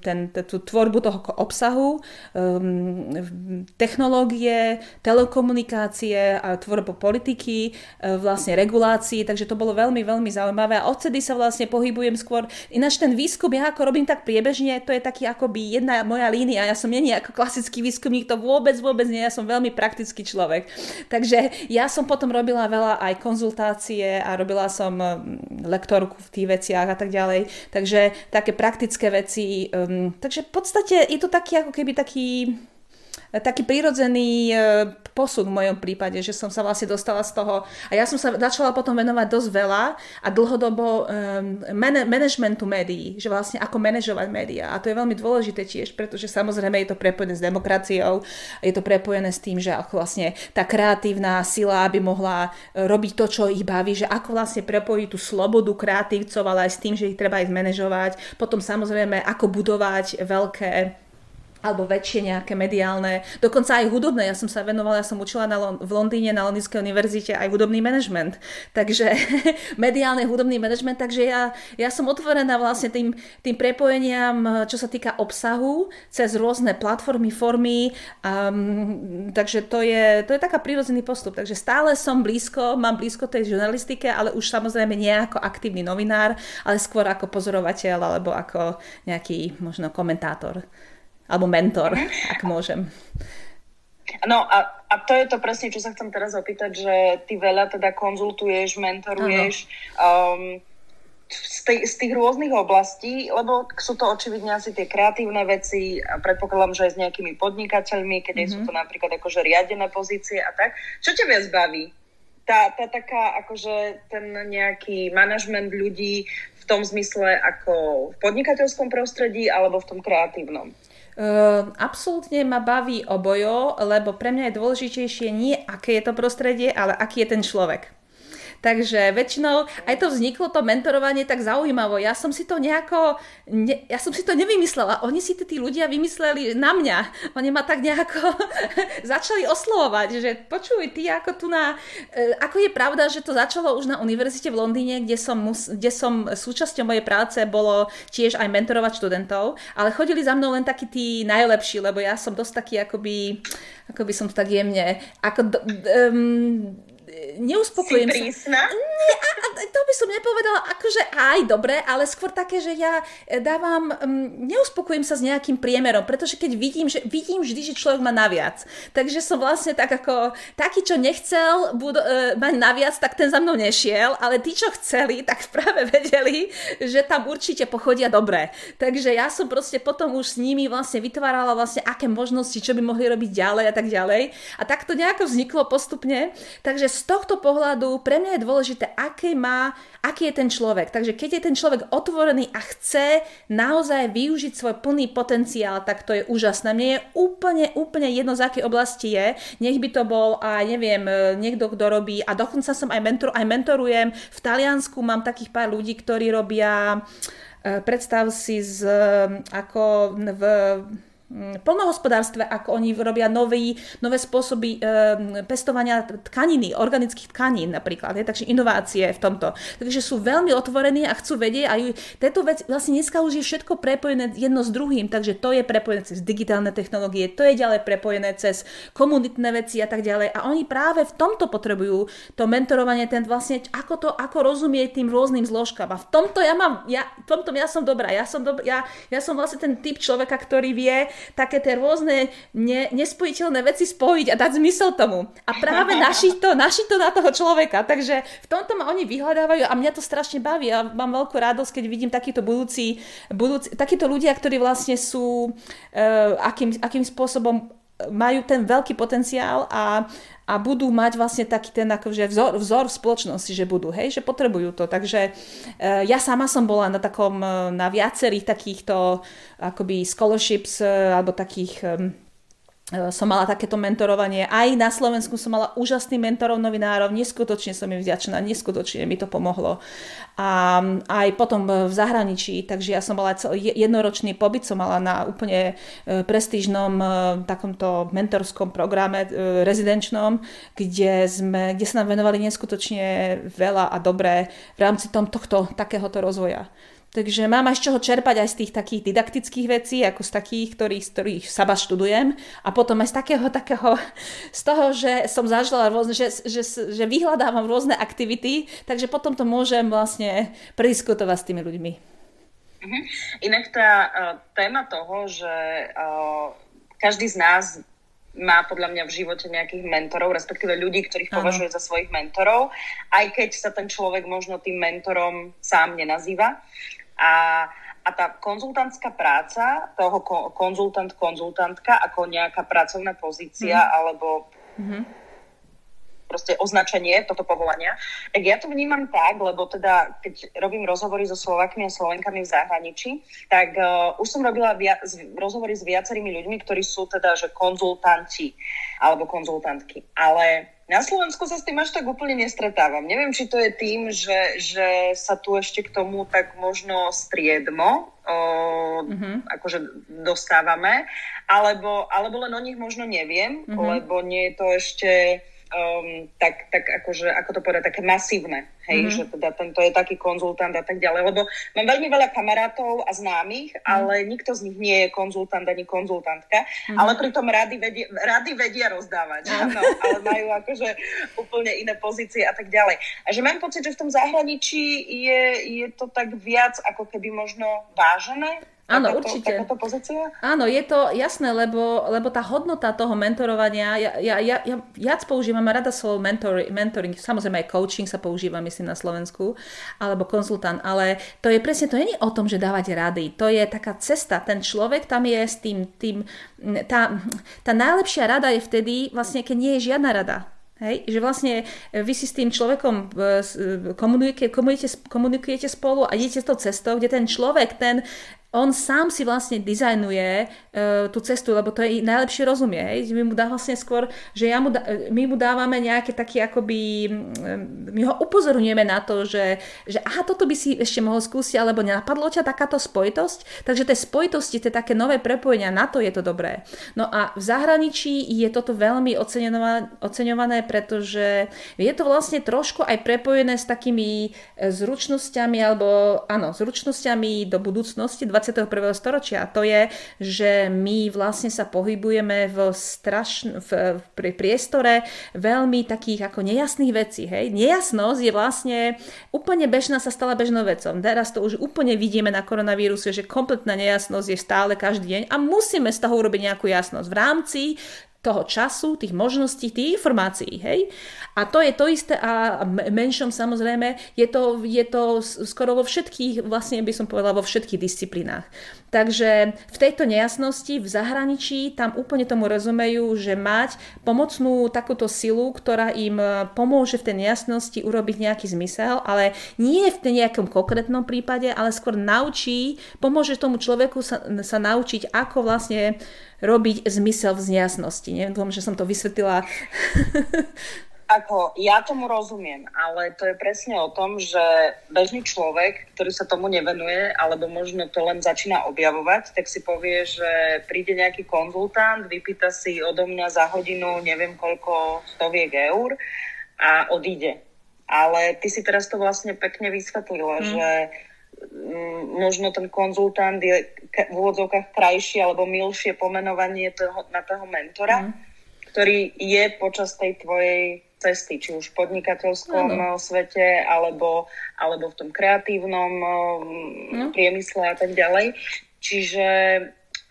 ten, tú tvorbu toho obsahu, ehm, technológie, telekomunikácie a tvorbu politiky, e, vlastne regulácií, takže to bolo veľmi, veľmi zaujímavé a odtedy sa vlastne pohybujem skôr. Ináč ten výskum, ja ako robím tak priebežne, to je taký akoby jedna moja línia, ja som není ako klasický výskumník, to vôbec, vôbec nie, ja som veľmi praktický človek. Takže ja som potom robila veľa aj konzultácie a robila som lektorku v tých veciach a tak ďalej, takže také praktické veci veci. Um, takže v podstate je to taký ako keby taký taký prírodzený e, posun v mojom prípade, že som sa vlastne dostala z toho a ja som sa začala potom venovať dosť veľa a dlhodobo um, man- managementu médií, že vlastne ako manažovať médiá. A to je veľmi dôležité tiež, pretože samozrejme je to prepojené s demokraciou, je to prepojené s tým, že ako vlastne tá kreatívna sila by mohla e, robiť to, čo ich baví, že ako vlastne prepojiť tú slobodu kreatívcov, ale aj s tým, že ich treba aj zmanéžovať, potom samozrejme ako budovať veľké alebo väčšie nejaké mediálne, dokonca aj hudobné. Ja som sa venovala, ja som učila na, v Londýne na Londýnskej univerzite aj hudobný manažment. Takže mediálny hudobný manažment, takže ja, ja som otvorená vlastne tým, tým prepojeniam, čo sa týka obsahu, cez rôzne platformy, formy. Um, takže to je, to je taká prírodzený postup. Takže stále som blízko, mám blízko tej žurnalistike, ale už samozrejme nie ako aktívny novinár, ale skôr ako pozorovateľ alebo ako nejaký možno komentátor alebo mentor, mm-hmm. ak môžem. No a, a to je to presne, čo sa chcem teraz opýtať, že ty veľa teda konzultuješ, mentoruješ um, z, tej, z tých rôznych oblastí, lebo sú to očividne asi tie kreatívne veci, a predpokladám, že aj s nejakými podnikateľmi, keď mm-hmm. sú to napríklad akože riadené pozície a tak. Čo ťa viac baví? Tá, tá taká, akože ten nejaký manažment ľudí v tom zmysle ako v podnikateľskom prostredí alebo v tom kreatívnom? Uh, absolútne ma baví obojo, lebo pre mňa je dôležitejšie nie aké je to prostredie, ale aký je ten človek. Takže väčšinou aj to vzniklo, to mentorovanie tak zaujímavo. Ja som si to nejako, ne, ja som si to nevymyslela. Oni si tí ľudia vymysleli na mňa. Oni ma tak nejako začali oslovovať, že počuj, ty ako tu na... E, ako je pravda, že to začalo už na univerzite v Londýne, kde som, mus, kde som súčasťou mojej práce bolo tiež aj mentorovať študentov, ale chodili za mnou len takí tí najlepší, lebo ja som dosť taký akoby, ako by som to tak jemne, ako um, neuspokojím si prísna? sa. Nie, a, a to by som nepovedala, akože aj dobre, ale skôr také, že ja e, dávam, um, neuspokojím sa s nejakým priemerom, pretože keď vidím, že vidím vždy, že človek má naviac. Takže som vlastne tak ako, taký, čo nechcel bud, uh, mať naviac, tak ten za mnou nešiel, ale tí, čo chceli, tak práve vedeli, že tam určite pochodia dobre. Takže ja som proste potom už s nimi vlastne vytvárala vlastne aké možnosti, čo by mohli robiť ďalej a tak ďalej. A tak to nejako vzniklo postupne. Takže z tohto pohľadu pre mňa je dôležité, aký má, aký je ten človek. Takže keď je ten človek otvorený a chce naozaj využiť svoj plný potenciál, tak to je úžasné. Mne je úplne, úplne jedno, z akej oblasti je. Nech by to bol aj, neviem, niekto, kto robí, a dokonca som aj, mentor, aj mentorujem. V Taliansku mám takých pár ľudí, ktorí robia eh, predstav si z, ako v polnohospodárstve, ako oni robia nový, nové spôsoby e, pestovania tkaniny, organických tkanín napríklad, je, takže inovácie v tomto. Takže sú veľmi otvorení a chcú vedieť a tieto veci, vlastne dneska už je všetko prepojené jedno s druhým, takže to je prepojené cez digitálne technológie, to je ďalej prepojené cez komunitné veci a tak ďalej. A oni práve v tomto potrebujú to mentorovanie, ten vlastne, ako to, ako rozumieť tým rôznym zložkám. A v tomto ja mám, ja, v tomto ja som dobrá, ja som, dobrá, ja, ja som vlastne ten typ človeka, ktorý vie také tie rôzne ne, nespojiteľné veci spojiť a dať zmysel tomu. A práve našiť to, našiť to na toho človeka. Takže v tomto ma oni vyhľadávajú a mňa to strašne baví a mám veľkú radosť, keď vidím takýto budúci, budúci takíto ľudia, ktorí vlastne sú uh, akým, akým spôsobom majú ten veľký potenciál a, a budú mať vlastne taký ten akože vzor, vzor v spoločnosti, že budú, hej, že potrebujú to. Takže e, ja sama som bola na takom, e, na viacerých takýchto akoby scholarships e, alebo takých som mala takéto mentorovanie. Aj na Slovensku som mala úžasný mentorov novinárov, neskutočne som im vďačná, neskutočne mi to pomohlo. A aj potom v zahraničí, takže ja som mala jednoročný pobyt, som mala na úplne e, prestížnom takomto mentorskom programe rezidenčnom, kde, sme, kde sa nám venovali neskutočne veľa a dobré v rámci tom, tohto takéhoto rozvoja. Takže mám aj z čoho čerpať aj z tých takých didaktických vecí, ako z takých, ktorých, z ktorých saba študujem. A potom aj z takého, takého, z toho, že som zažila rôzne, že, že, že vyhľadávam rôzne aktivity, takže potom to môžem vlastne prediskutovať s tými ľuďmi. Uh-huh. Inak tá uh, téma toho, že uh, každý z nás má podľa mňa v živote nejakých mentorov, respektíve ľudí, ktorých považuje za svojich mentorov, aj keď sa ten človek možno tým mentorom sám nenazýva. A, a tá konzultantská práca, toho konzultant, konzultantka ako nejaká pracovná pozícia mm. alebo mm-hmm. proste označenie toto povolania, tak ja to vnímam tak, lebo teda keď robím rozhovory so Slovakmi a Slovenkami v zahraničí, tak uh, už som robila via- rozhovory s viacerými ľuďmi, ktorí sú teda že konzultanti alebo konzultantky. Ale na Slovensku sa s tým až tak úplne nestretávam. Neviem, či to je tým, že, že sa tu ešte k tomu tak možno striedmo o, mm-hmm. akože dostávame, alebo, alebo len o nich možno neviem, mm-hmm. lebo nie je to ešte um, tak, tak akože, ako to povedať, také masívne, hej, mm-hmm. že teda tento je taký konzultant a tak ďalej, lebo mám veľmi veľa kamarátov a známych, mm-hmm. ale nikto z nich nie je konzultant ani konzultantka, mm-hmm. ale pritom rady vedia, rady vedia rozdávať, áno, ale majú akože úplne iné pozície a tak ďalej. A že mám pocit, že v tom zahraničí je, je to tak viac ako keby možno vážené, Áno, takáto, určite. Takáto pozícia? Áno, je to jasné, lebo, lebo tá hodnota toho mentorovania, ja, ja, ja, ja viac používam rada slovo mentor, mentoring, samozrejme aj coaching sa používa, myslím, na Slovensku, alebo konzultant, ale to je presne, to nie je o tom, že dávať rady, to je taká cesta, ten človek tam je s tým, tým tá, tá najlepšia rada je vtedy, vlastne, keď nie je žiadna rada. Hej? Že vlastne vy si s tým človekom komunikujete, komunikujete, komunikujete spolu a idete tou cestou, kde ten človek, ten on sám si vlastne dizajnuje uh, tú cestu, lebo to je najlepšie rozumie. Hej? My mu dá vlastne skôr, že ja mu dá, my mu dávame nejaké také akoby, mm, my ho upozorňujeme na to, že, že aha, toto by si ešte mohol skúsiť, alebo nenapadlo ťa takáto spojitosť. Takže tie spojitosti, tie také nové prepojenia, na to je to dobré. No a v zahraničí je toto veľmi oceňované, pretože je to vlastne trošku aj prepojené s takými e, zručnosťami, alebo áno, zručnosťami do budúcnosti, 21. storočia. A to je, že my vlastne sa pohybujeme v, strašn- v, v priestore veľmi takých ako nejasných vecí. Hej? Nejasnosť je vlastne úplne bežná, sa stala bežnou vecou. Teraz to už úplne vidíme na koronavíruse, že kompletná nejasnosť je stále každý deň a musíme z toho urobiť nejakú jasnosť v rámci toho času, tých možností, tých informácií. Hej? A to je to isté a menšom samozrejme je to, je to skoro vo všetkých, vlastne by som povedala vo všetkých disciplínach. Takže v tejto nejasnosti v zahraničí tam úplne tomu rozumejú, že mať pomocnú takúto silu, ktorá im pomôže v tej nejasnosti urobiť nejaký zmysel, ale nie v nejakom konkrétnom prípade, ale skôr naučí, pomôže tomu človeku sa, sa naučiť, ako vlastne robiť zmysel v nejasnosti. Neviem, že som to vysvetlila. Ako, ja tomu rozumiem, ale to je presne o tom, že bežný človek, ktorý sa tomu nevenuje, alebo možno to len začína objavovať, tak si povie, že príde nejaký konzultant, vypýta si odo mňa za hodinu neviem koľko stoviek eur a odíde. Ale ty si teraz to vlastne pekne vysvetlila, mm. že možno ten konzultant je v úvodzovkách krajšie alebo milšie pomenovanie toho, na toho mentora, mm. ktorý je počas tej tvojej cesty, či už v podnikateľskom mm. svete, alebo, alebo v tom kreatívnom mm. priemysle a tak ďalej. Čiže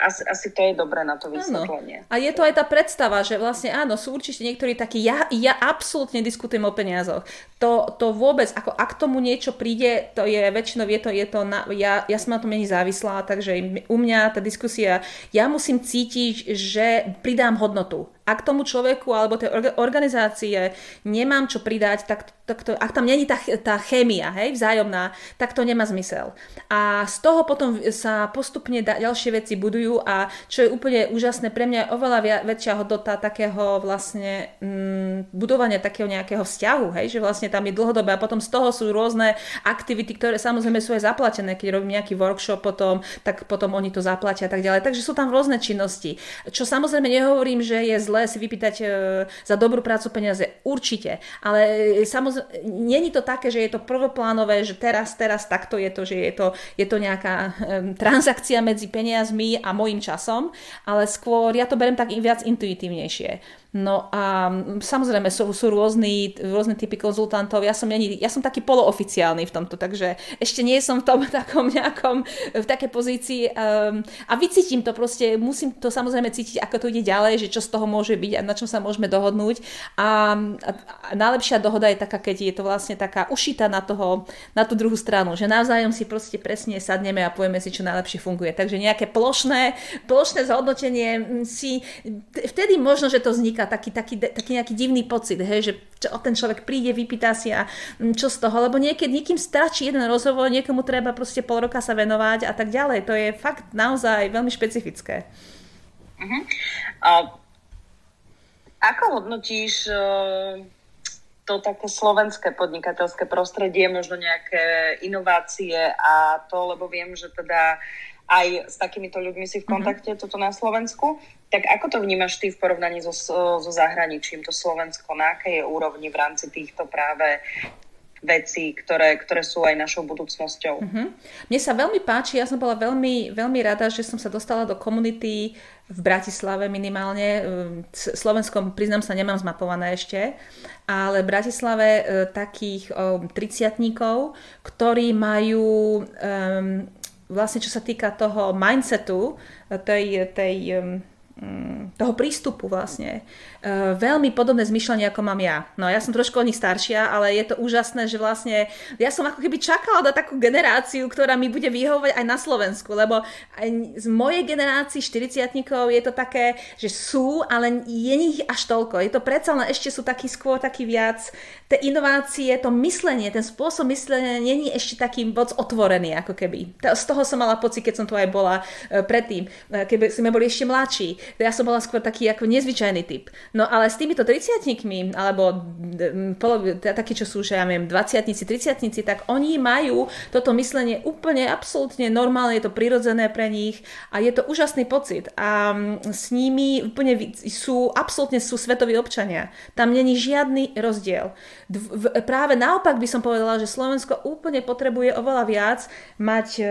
asi, asi to je dobré na to vysvetlenie. Áno. A je to aj tá predstava, že vlastne áno, sú určite niektorí takí, ja, ja absolútne diskutujem o peniazoch. To, to vôbec, ako ak tomu niečo príde, to je väčšinou, je to, je to na, ja, ja som na tom není závislá, takže u mňa tá diskusia, ja musím cítiť, že pridám hodnotu ak tomu človeku alebo tej organizácie nemám čo pridať, tak, tak to, ak tam není tá, tá chémia hej, vzájomná, tak to nemá zmysel. A z toho potom sa postupne da, ďalšie veci budujú a čo je úplne úžasné, pre mňa je oveľa väčšia hodnota takého vlastne mm, budovania takého nejakého vzťahu, hej, že vlastne tam je dlhodobé a potom z toho sú rôzne aktivity, ktoré samozrejme sú aj zaplatené, keď robím nejaký workshop potom, tak potom oni to zaplatia a tak ďalej. Takže sú tam rôzne činnosti. Čo samozrejme nehovorím, že je zlé si vypýtať e, za dobrú prácu peniaze. Určite. Ale e, samozrejme, není to také, že je to prvoplánové, že teraz, teraz takto je to, že je to, je to nejaká transakcia medzi peniazmi a môjim časom, ale skôr ja to berem tak viac intuitívnejšie. No a samozrejme sú, sú rôzny, rôzne typy konzultantov. Ja som, není, ja som taký polooficiálny v tomto, takže ešte nie som v tom takom nejakom, v takej pozícii um, a vycítim to proste, musím to samozrejme cítiť, ako to ide ďalej, že čo z toho môže byť a na čom sa môžeme dohodnúť. A, a, a najlepšia dohoda je taká, keď je to vlastne taká ušita na, toho, na tú druhú stranu, že navzájom si proste presne sadneme a povieme si, čo najlepšie funguje. Takže nejaké plošné, plošné zhodnotenie si, vtedy možno, že to vzniká vzniká taký, taký, taký nejaký divný pocit, hej, že čo, ten človek príde, vypýta si a mm, čo z toho, lebo niekedy niekým stačí jeden rozhovor, niekomu treba proste pol roka sa venovať a tak ďalej. To je fakt naozaj veľmi špecifické. Uh-huh. A ako hodnotíš uh, to také slovenské podnikateľské prostredie, možno nejaké inovácie a to, lebo viem, že teda aj s takýmito ľuďmi si v mhm. kontakte mm-hmm. toto na Slovensku. Tak ako to vnímaš ty v porovnaní so, so zahraničím, to Slovensko, na akej je úrovni v rámci týchto práve veci, ktoré, ktoré sú aj našou budúcnosťou. Mm-hmm. Mne sa veľmi páči, ja som bola veľmi, veľmi rada, že som sa dostala do komunity v Bratislave minimálne. Slovenskom, priznám sa, nemám zmapované ešte, ale v Bratislave e, takých triciatníkov, ktorí majú um, vlastne čo sa týka toho mindsetu, tej, tej Mm, toho prístupu vlastne. E, veľmi podobné zmyšľanie, ako mám ja. No ja som trošku o nich staršia, ale je to úžasné, že vlastne ja som ako keby čakala na takú generáciu, ktorá mi bude vyhovovať aj na Slovensku, lebo z mojej generácii 40 je to také, že sú, ale je nich až toľko. Je to predsa len ešte sú taký skôr taký viac, tie inovácie, to myslenie, ten spôsob myslenia není ešte taký moc otvorený, ako keby. Z toho som mala pocit, keď som tu aj bola e, predtým, e, keby sme boli ešte mladší ja som bola skôr taký ako nezvyčajný typ. No ale s týmito triciatníkmi, alebo takí, čo sú, že ja viem, 20 30 tak oni majú toto myslenie úplne absolútne normálne, je to prirodzené pre nich a je to úžasný pocit. A s nimi úplne sú, absolútne sú svetoví občania. Tam není žiadny rozdiel. Práve naopak by som povedala, že Slovensko úplne potrebuje oveľa viac mať e,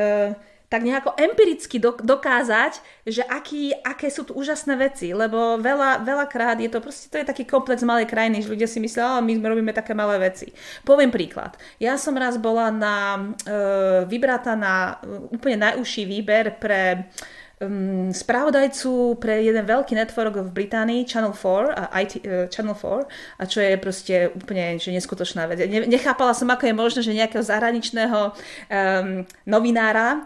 tak nejako empiricky dokázať, že aký, aké sú tu úžasné veci, lebo veľa, veľakrát je to proste, to je taký komplex malej krajiny, že ľudia si myslia, my robíme také malé veci. Poviem príklad. Ja som raz bola na, e, vybratá na úplne najúžší výber pre um, spravodajcu pre jeden veľký network v Británii, Channel 4, a IT, uh, Channel 4, a čo je proste úplne že neskutočná vec. Ne, nechápala som, ako je možné, že nejakého zahraničného um, novinára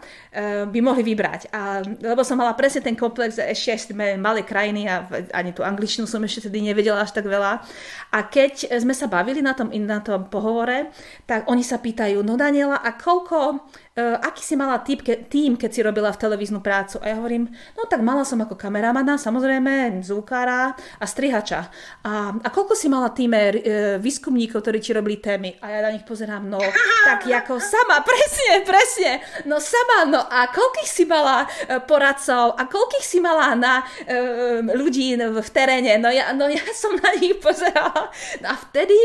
by mohli vybrať. A, lebo som mala presne ten komplex, ešte sme malé krajiny a ani tú angličtinu som ešte tedy nevedela až tak veľa. A keď sme sa bavili na tom, na tom pohovore, tak oni sa pýtajú, no Daniela, a koľko uh, aký si mala typ, ke, tým, keď si robila v televíznu prácu? A ja hovorím, no tak mala som ako kameramana, samozrejme, zvukára a strihača. A, a koľko si mala týme uh, výskumníkov, ktorí ti robili témy? A ja na nich pozerám, no tak ako sama, presne, presne, no sama, no a koľkých si mala uh, poradcov a koľkých si mala na uh, ľudí v teréne? No ja, no ja som na nich pozerala. No a vtedy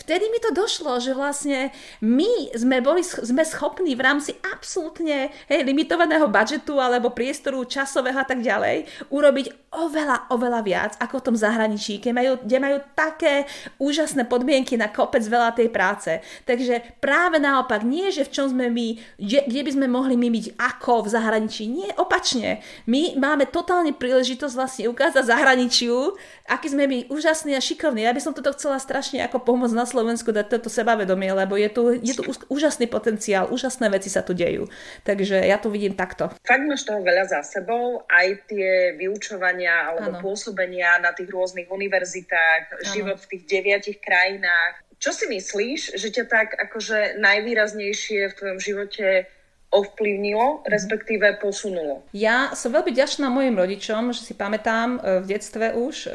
vtedy mi to došlo, že vlastne my sme, boli, sme schopní v rámci absolútne hej, limitovaného budžetu alebo priestoru časového a tak ďalej, urobiť oveľa, oveľa viac ako v tom zahraničí, kde majú, kde majú také úžasné podmienky na kopec veľa tej práce. Takže práve naopak, nie že v čom sme my, kde, kde by sme mohli my byť ako v zahraničí, nie, opačne. My máme totálne príležitosť vlastne ukázať zahraničiu, aký sme my úžasní a šikovní. Ja by som toto chcela strašne ako pomôcť na Slovensku dať toto sebavedomie, lebo je tu, je tu úžasný potenciál, úžasné veci sa tu dejú. Takže ja to vidím takto. Fakt máš toho veľa za sebou, aj tie vyučovania alebo ano. pôsobenia na tých rôznych univerzitách, ano. život v tých deviatich krajinách. Čo si myslíš, že ťa tak akože najvýraznejšie v tvojom živote ovplyvnilo, respektíve posunulo? Ja som veľmi ďačná mojim rodičom, že si pamätám e, v detstve už, e,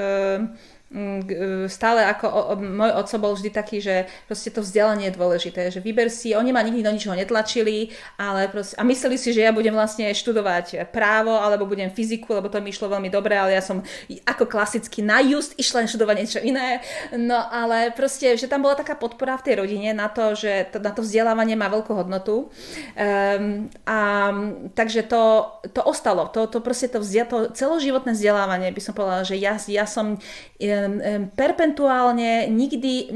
stále ako o, o, môj oco bol vždy taký, že proste to vzdelanie je dôležité, že vyber si, oni ma nikdy do ničoho netlačili, ale proste, a mysleli si, že ja budem vlastne študovať právo, alebo budem fyziku, lebo to mi išlo veľmi dobre, ale ja som ako klasicky na just išla študovať niečo iné, no ale proste, že tam bola taká podpora v tej rodine na to, že to, na to vzdelávanie má veľkú hodnotu. Um, a takže to, to ostalo, to, to proste to, vzdia, to celoživotné vzdelávanie by som povedala, že ja, ja som perpentuálne nikdy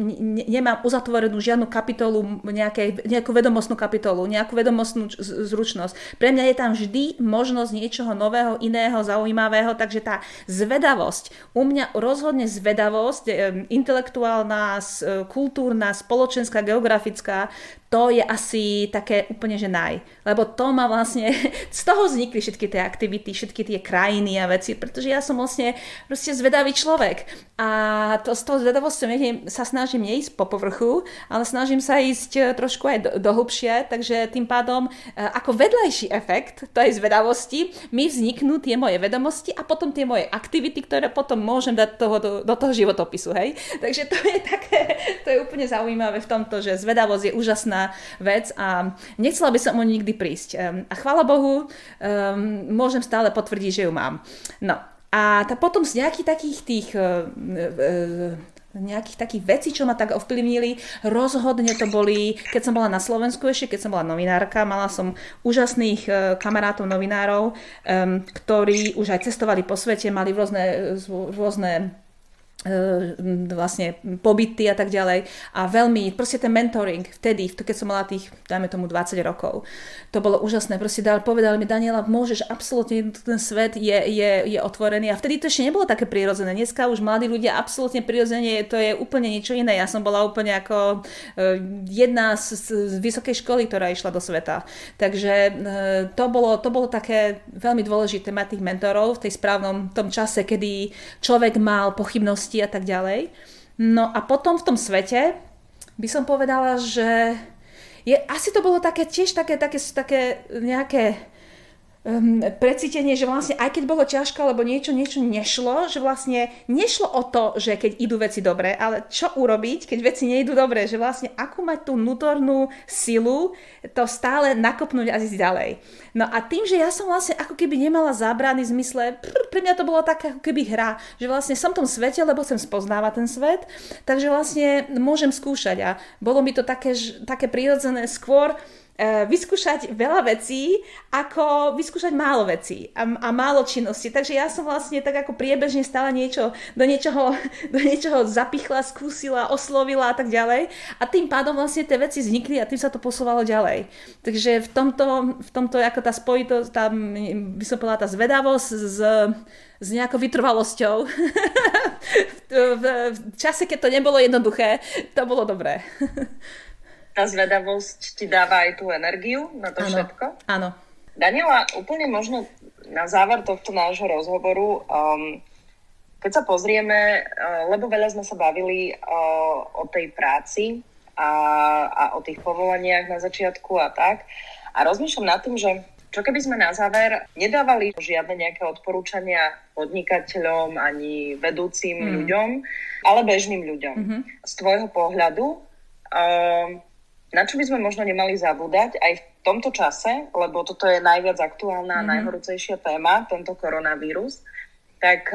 nemám uzatvorenú žiadnu kapitolu, nejaké, nejakú vedomostnú kapitolu, nejakú vedomostnú zručnosť. Pre mňa je tam vždy možnosť niečoho nového, iného, zaujímavého, takže tá zvedavosť, u mňa rozhodne zvedavosť, intelektuálna, kultúrna, spoločenská, geografická, to je asi také úplne, že naj. Lebo to ma vlastne, z toho vznikli všetky tie aktivity, všetky tie krajiny a veci, pretože ja som vlastne proste zvedavý človek. A to, z toho zvedavosťou sa snažím neísť po povrchu, ale snažím sa ísť e, trošku aj do, do hlbšie, takže tým pádom e, ako vedľajší efekt tej zvedavosti mi vzniknú tie moje vedomosti a potom tie moje aktivity, ktoré potom môžem dať toho, do, do toho životopisu, hej. Takže to je také, to je úplne zaujímavé v tomto, že zvedavosť je úžasná vec a nechcela by som o nikdy prísť. A chvála Bohu, um, môžem stále potvrdiť, že ju mám. No a tá potom z nejakých takých tých uh, uh, nejakých takých vecí, čo ma tak ovplyvnili. Rozhodne to boli, keď som bola na Slovensku ešte, keď som bola novinárka, mala som úžasných kamarátov novinárov, ktorí už aj cestovali po svete, mali rôzne, rôzne E, vlastne pobyty a tak ďalej. A veľmi, proste ten mentoring vtedy, keď som mala tých, dajme tomu 20 rokov, to bolo úžasné, proste dal, povedali mi Daniela, môžeš absolútne, ten svet je, je, je otvorený. A vtedy to ešte nebolo také prirodzené, dneska už mladí ľudia absolútne prirodzene, to je úplne niečo iné, ja som bola úplne ako e, jedna z, z vysokej školy, ktorá išla do sveta, takže e, to bolo, to bolo také veľmi dôležité mať tých mentorov v tej správnom tom čase, kedy človek mal pochybnosti a tak ďalej. No a potom v tom svete by som povedala, že je, asi to bolo také tiež také, také, také nejaké um, precítenie, že vlastne aj keď bolo ťažko, alebo niečo, niečo nešlo, že vlastne nešlo o to, že keď idú veci dobre, ale čo urobiť, keď veci nejdú dobre, že vlastne akú mať tú vnútornú silu, to stále nakopnúť a ísť ďalej. No a tým, že ja som vlastne ako keby nemala zábrany v zmysle, pre mňa to bolo také ako keby hra, že vlastne som v tom svete, lebo chcem spoznávať ten svet, takže vlastne môžem skúšať a bolo mi to také, také prirodzené skôr, vyskúšať veľa vecí, ako vyskúšať málo vecí a, a málo činností. Takže ja som vlastne tak ako priebežne stále niečo, do niečoho, do niečoho zapichla, skúsila, oslovila a tak ďalej. A tým pádom vlastne tie veci vznikli a tým sa to posúvalo ďalej. Takže v tomto, v tomto ako tá spojitosť, tá, by som povedala, tá zvedavosť s, s nejakou vytrvalosťou v, v čase, keď to nebolo jednoduché, to bolo dobré. tá zvedavosť ti dáva aj tú energiu na to ano, všetko. Áno. Daniela, úplne možno na záver tohto nášho rozhovoru, um, keď sa pozrieme, uh, lebo veľa sme sa bavili uh, o tej práci a, a o tých povolaniach na začiatku a tak. A rozmýšľam nad tým, že čo keby sme na záver nedávali žiadne nejaké odporúčania podnikateľom ani vedúcim mm. ľuďom, ale bežným ľuďom. Mm-hmm. Z tvojho pohľadu, um, na čo by sme možno nemali zabúdať aj v tomto čase, lebo toto je najviac aktuálna a mm-hmm. najhorúcejšia téma, tento koronavírus, tak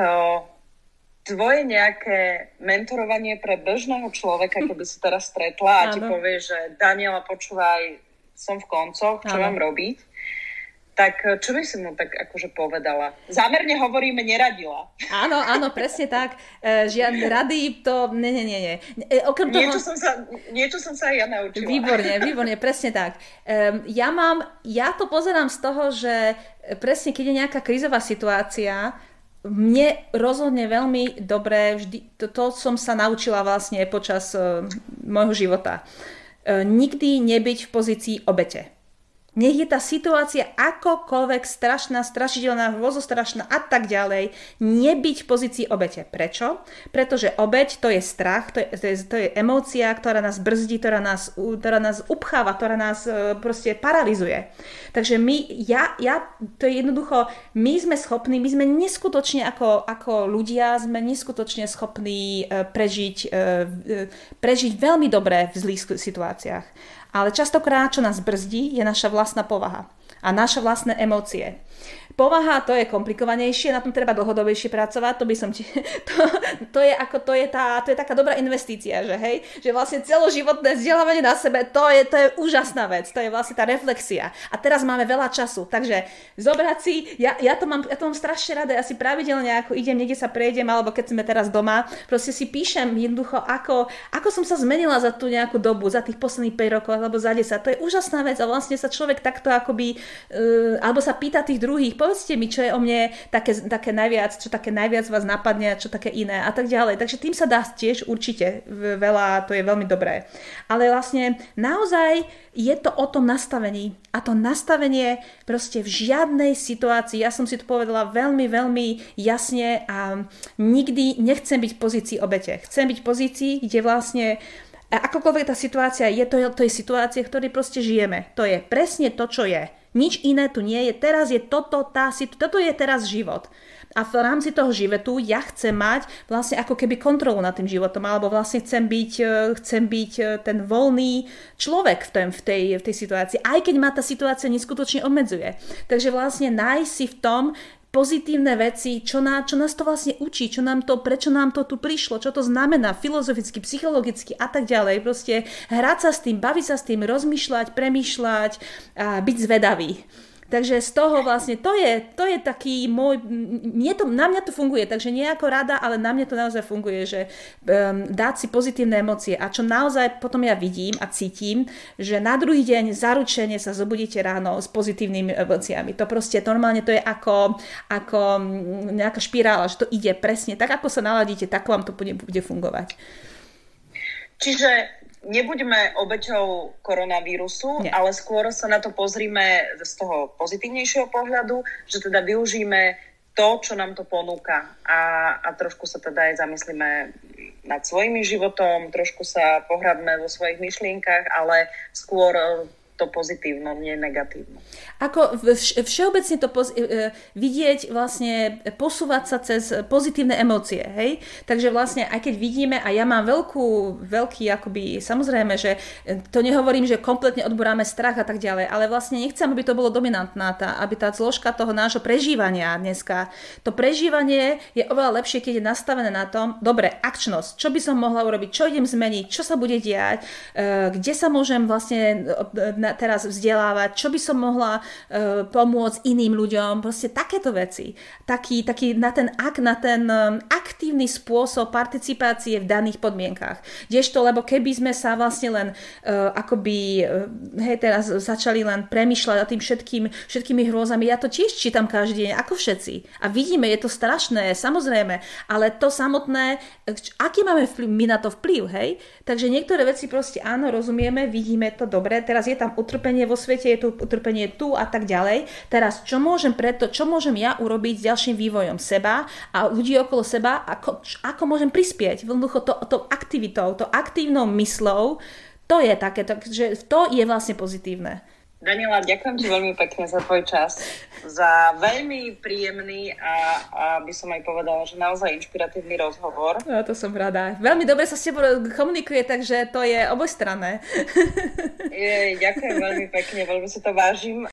tvoje nejaké mentorovanie pre bežného človeka, keby si teraz stretla a ti povie, že Daniela, počúvaj, som v koncoch, čo mám robiť, tak eh, čo by si mu tak akože povedala? Zámerne hovoríme neradila. Áno, áno, presne tak. E, žiadne rady, to... Nie, nie, nie. nie. E, okrem toho... niečo, som sa, niečo som sa aj ja naučila. Výborne, výborne, presne tak. Ja mám, ja to pozerám z toho, že presne keď je nejaká krízová situácia, mne rozhodne veľmi dobre, vždy, to, to som sa naučila vlastne počas uh, môjho života. Uh, nikdy nebyť v pozícii obete. Nech je tá situácia akokoľvek strašná, strašidelná, vozostrašná a tak ďalej, nebyť v pozícii obete. Prečo? Pretože obeť to je strach, to je, to je, to je emócia, ktorá nás brzdí, ktorá nás, ktorá nás upcháva, ktorá nás e, proste paralizuje. Takže my, ja, ja, to je jednoducho, my sme schopní, my sme neskutočne ako, ako ľudia, sme neskutočne schopní e, prežiť, e, prežiť veľmi dobre v zlých situáciách. Ale častokrát, čo nás brzdí, je naša vlastná povaha a naše vlastné emócie. Povaha to je komplikovanejšie, na tom treba dlhodobejšie pracovať, to by som ti, to, to je ako, to je, tá, to je taká dobrá investícia, že hej, že vlastne celoživotné vzdelávanie na sebe, to je, to je úžasná vec, to je vlastne tá reflexia. A teraz máme veľa času, takže zobrať si, ja, ja, to, mám, ja to mám strašne rada, ja si pravidelne ako idem, niekde sa prejdem, alebo keď sme teraz doma, proste si píšem jednoducho, ako, ako som sa zmenila za tú nejakú dobu, za tých posledných 5 rokov alebo za 10. To je úžasná vec a vlastne sa človek takto akoby, uh, alebo sa pýta tých druhých, povedzte mi, čo je o mne také, také najviac, čo také najviac vás napadne čo také iné a tak ďalej. Takže tým sa dá tiež určite veľa, to je veľmi dobré. Ale vlastne naozaj je to o tom nastavení. A to nastavenie proste v žiadnej situácii, ja som si to povedala veľmi, veľmi jasne a nikdy nechcem byť v pozícii obete. Chcem byť v pozícii, kde vlastne akokoľvek tá situácia je, to je, to je situácia, v ktorej proste žijeme. To je presne to, čo je. Nič iné tu nie je. Teraz je toto, tá, toto je teraz život. A v rámci toho životu ja chcem mať vlastne ako keby kontrolu nad tým životom, alebo vlastne chcem byť, e, chcem byť e, ten voľný človek v, tom, v, tej, v tej situácii, aj keď ma tá situácia neskutočne obmedzuje. Takže vlastne nájsť si v tom pozitívne veci, čo, ná, čo nás to vlastne učí, čo nám to, prečo nám to tu prišlo, čo to znamená filozoficky, psychologicky a tak ďalej. Proste hrať sa s tým, baviť sa s tým, rozmýšľať, premýšľať a byť zvedavý. Takže z toho vlastne, to je, to je taký môj, mne to, na mňa to funguje, takže nie ako rada, ale na mňa to naozaj funguje, že um, dať si pozitívne emócie a čo naozaj potom ja vidím a cítim, že na druhý deň zaručene sa zobudíte ráno s pozitívnymi emóciami. To proste normálne to je ako, ako nejaká špirála, že to ide presne tak, ako sa naladíte, tak vám to bude, bude fungovať. Čiže nebuďme obeťou koronavírusu, Nie. ale skôr sa na to pozrime z toho pozitívnejšieho pohľadu, že teda využíme to, čo nám to ponúka a, a trošku sa teda aj zamyslíme nad svojimi životom, trošku sa pohradme vo svojich myšlienkach, ale skôr to pozitívno, nie negatívno. Ako všeobecne to poz- e, vidieť, vlastne posúvať sa cez pozitívne emócie, hej? Takže vlastne aj keď vidíme, a ja mám veľkú, veľký, akoby, samozrejme, že to nehovorím, že kompletne odboráme strach a tak ďalej, ale vlastne nechcem, aby to bolo dominantná, tá, aby tá zložka toho nášho prežívania dneska, to prežívanie je oveľa lepšie, keď je nastavené na tom, dobre, akčnosť, čo by som mohla urobiť, čo idem zmeniť, čo sa bude diať, e, kde sa môžem vlastne na, teraz vzdelávať, čo by som mohla uh, pomôcť iným ľuďom, proste takéto veci. Taký, taký na ten ak, na ten um, aktívny spôsob participácie v daných podmienkach. Kdežto, lebo keby sme sa vlastne len uh, akoby, hej, teraz začali len premyšľať o tým všetkým, všetkými hrôzami, ja to tiež čítam každý deň, ako všetci. A vidíme, je to strašné, samozrejme, ale to samotné, aký máme vplyv, my na to vplyv, hej? Takže niektoré veci proste áno, rozumieme, vidíme to dobre, teraz je tam utrpenie vo svete, je tu utrpenie tu a tak ďalej. Teraz, čo môžem preto, čo môžem ja urobiť s ďalším vývojom seba a ľudí okolo seba, ako, ako môžem prispieť. Jednoducho to, to aktivitou, to aktívnou myslou, to je také, že to je vlastne pozitívne. Daniela, ďakujem ti veľmi pekne za tvoj čas, za veľmi príjemný a, a by som aj povedala, že naozaj inšpiratívny rozhovor. No, to som rada. Veľmi dobre sa s tebou komunikuje, takže to je obojstranné. Je, ďakujem veľmi pekne, veľmi si to vážim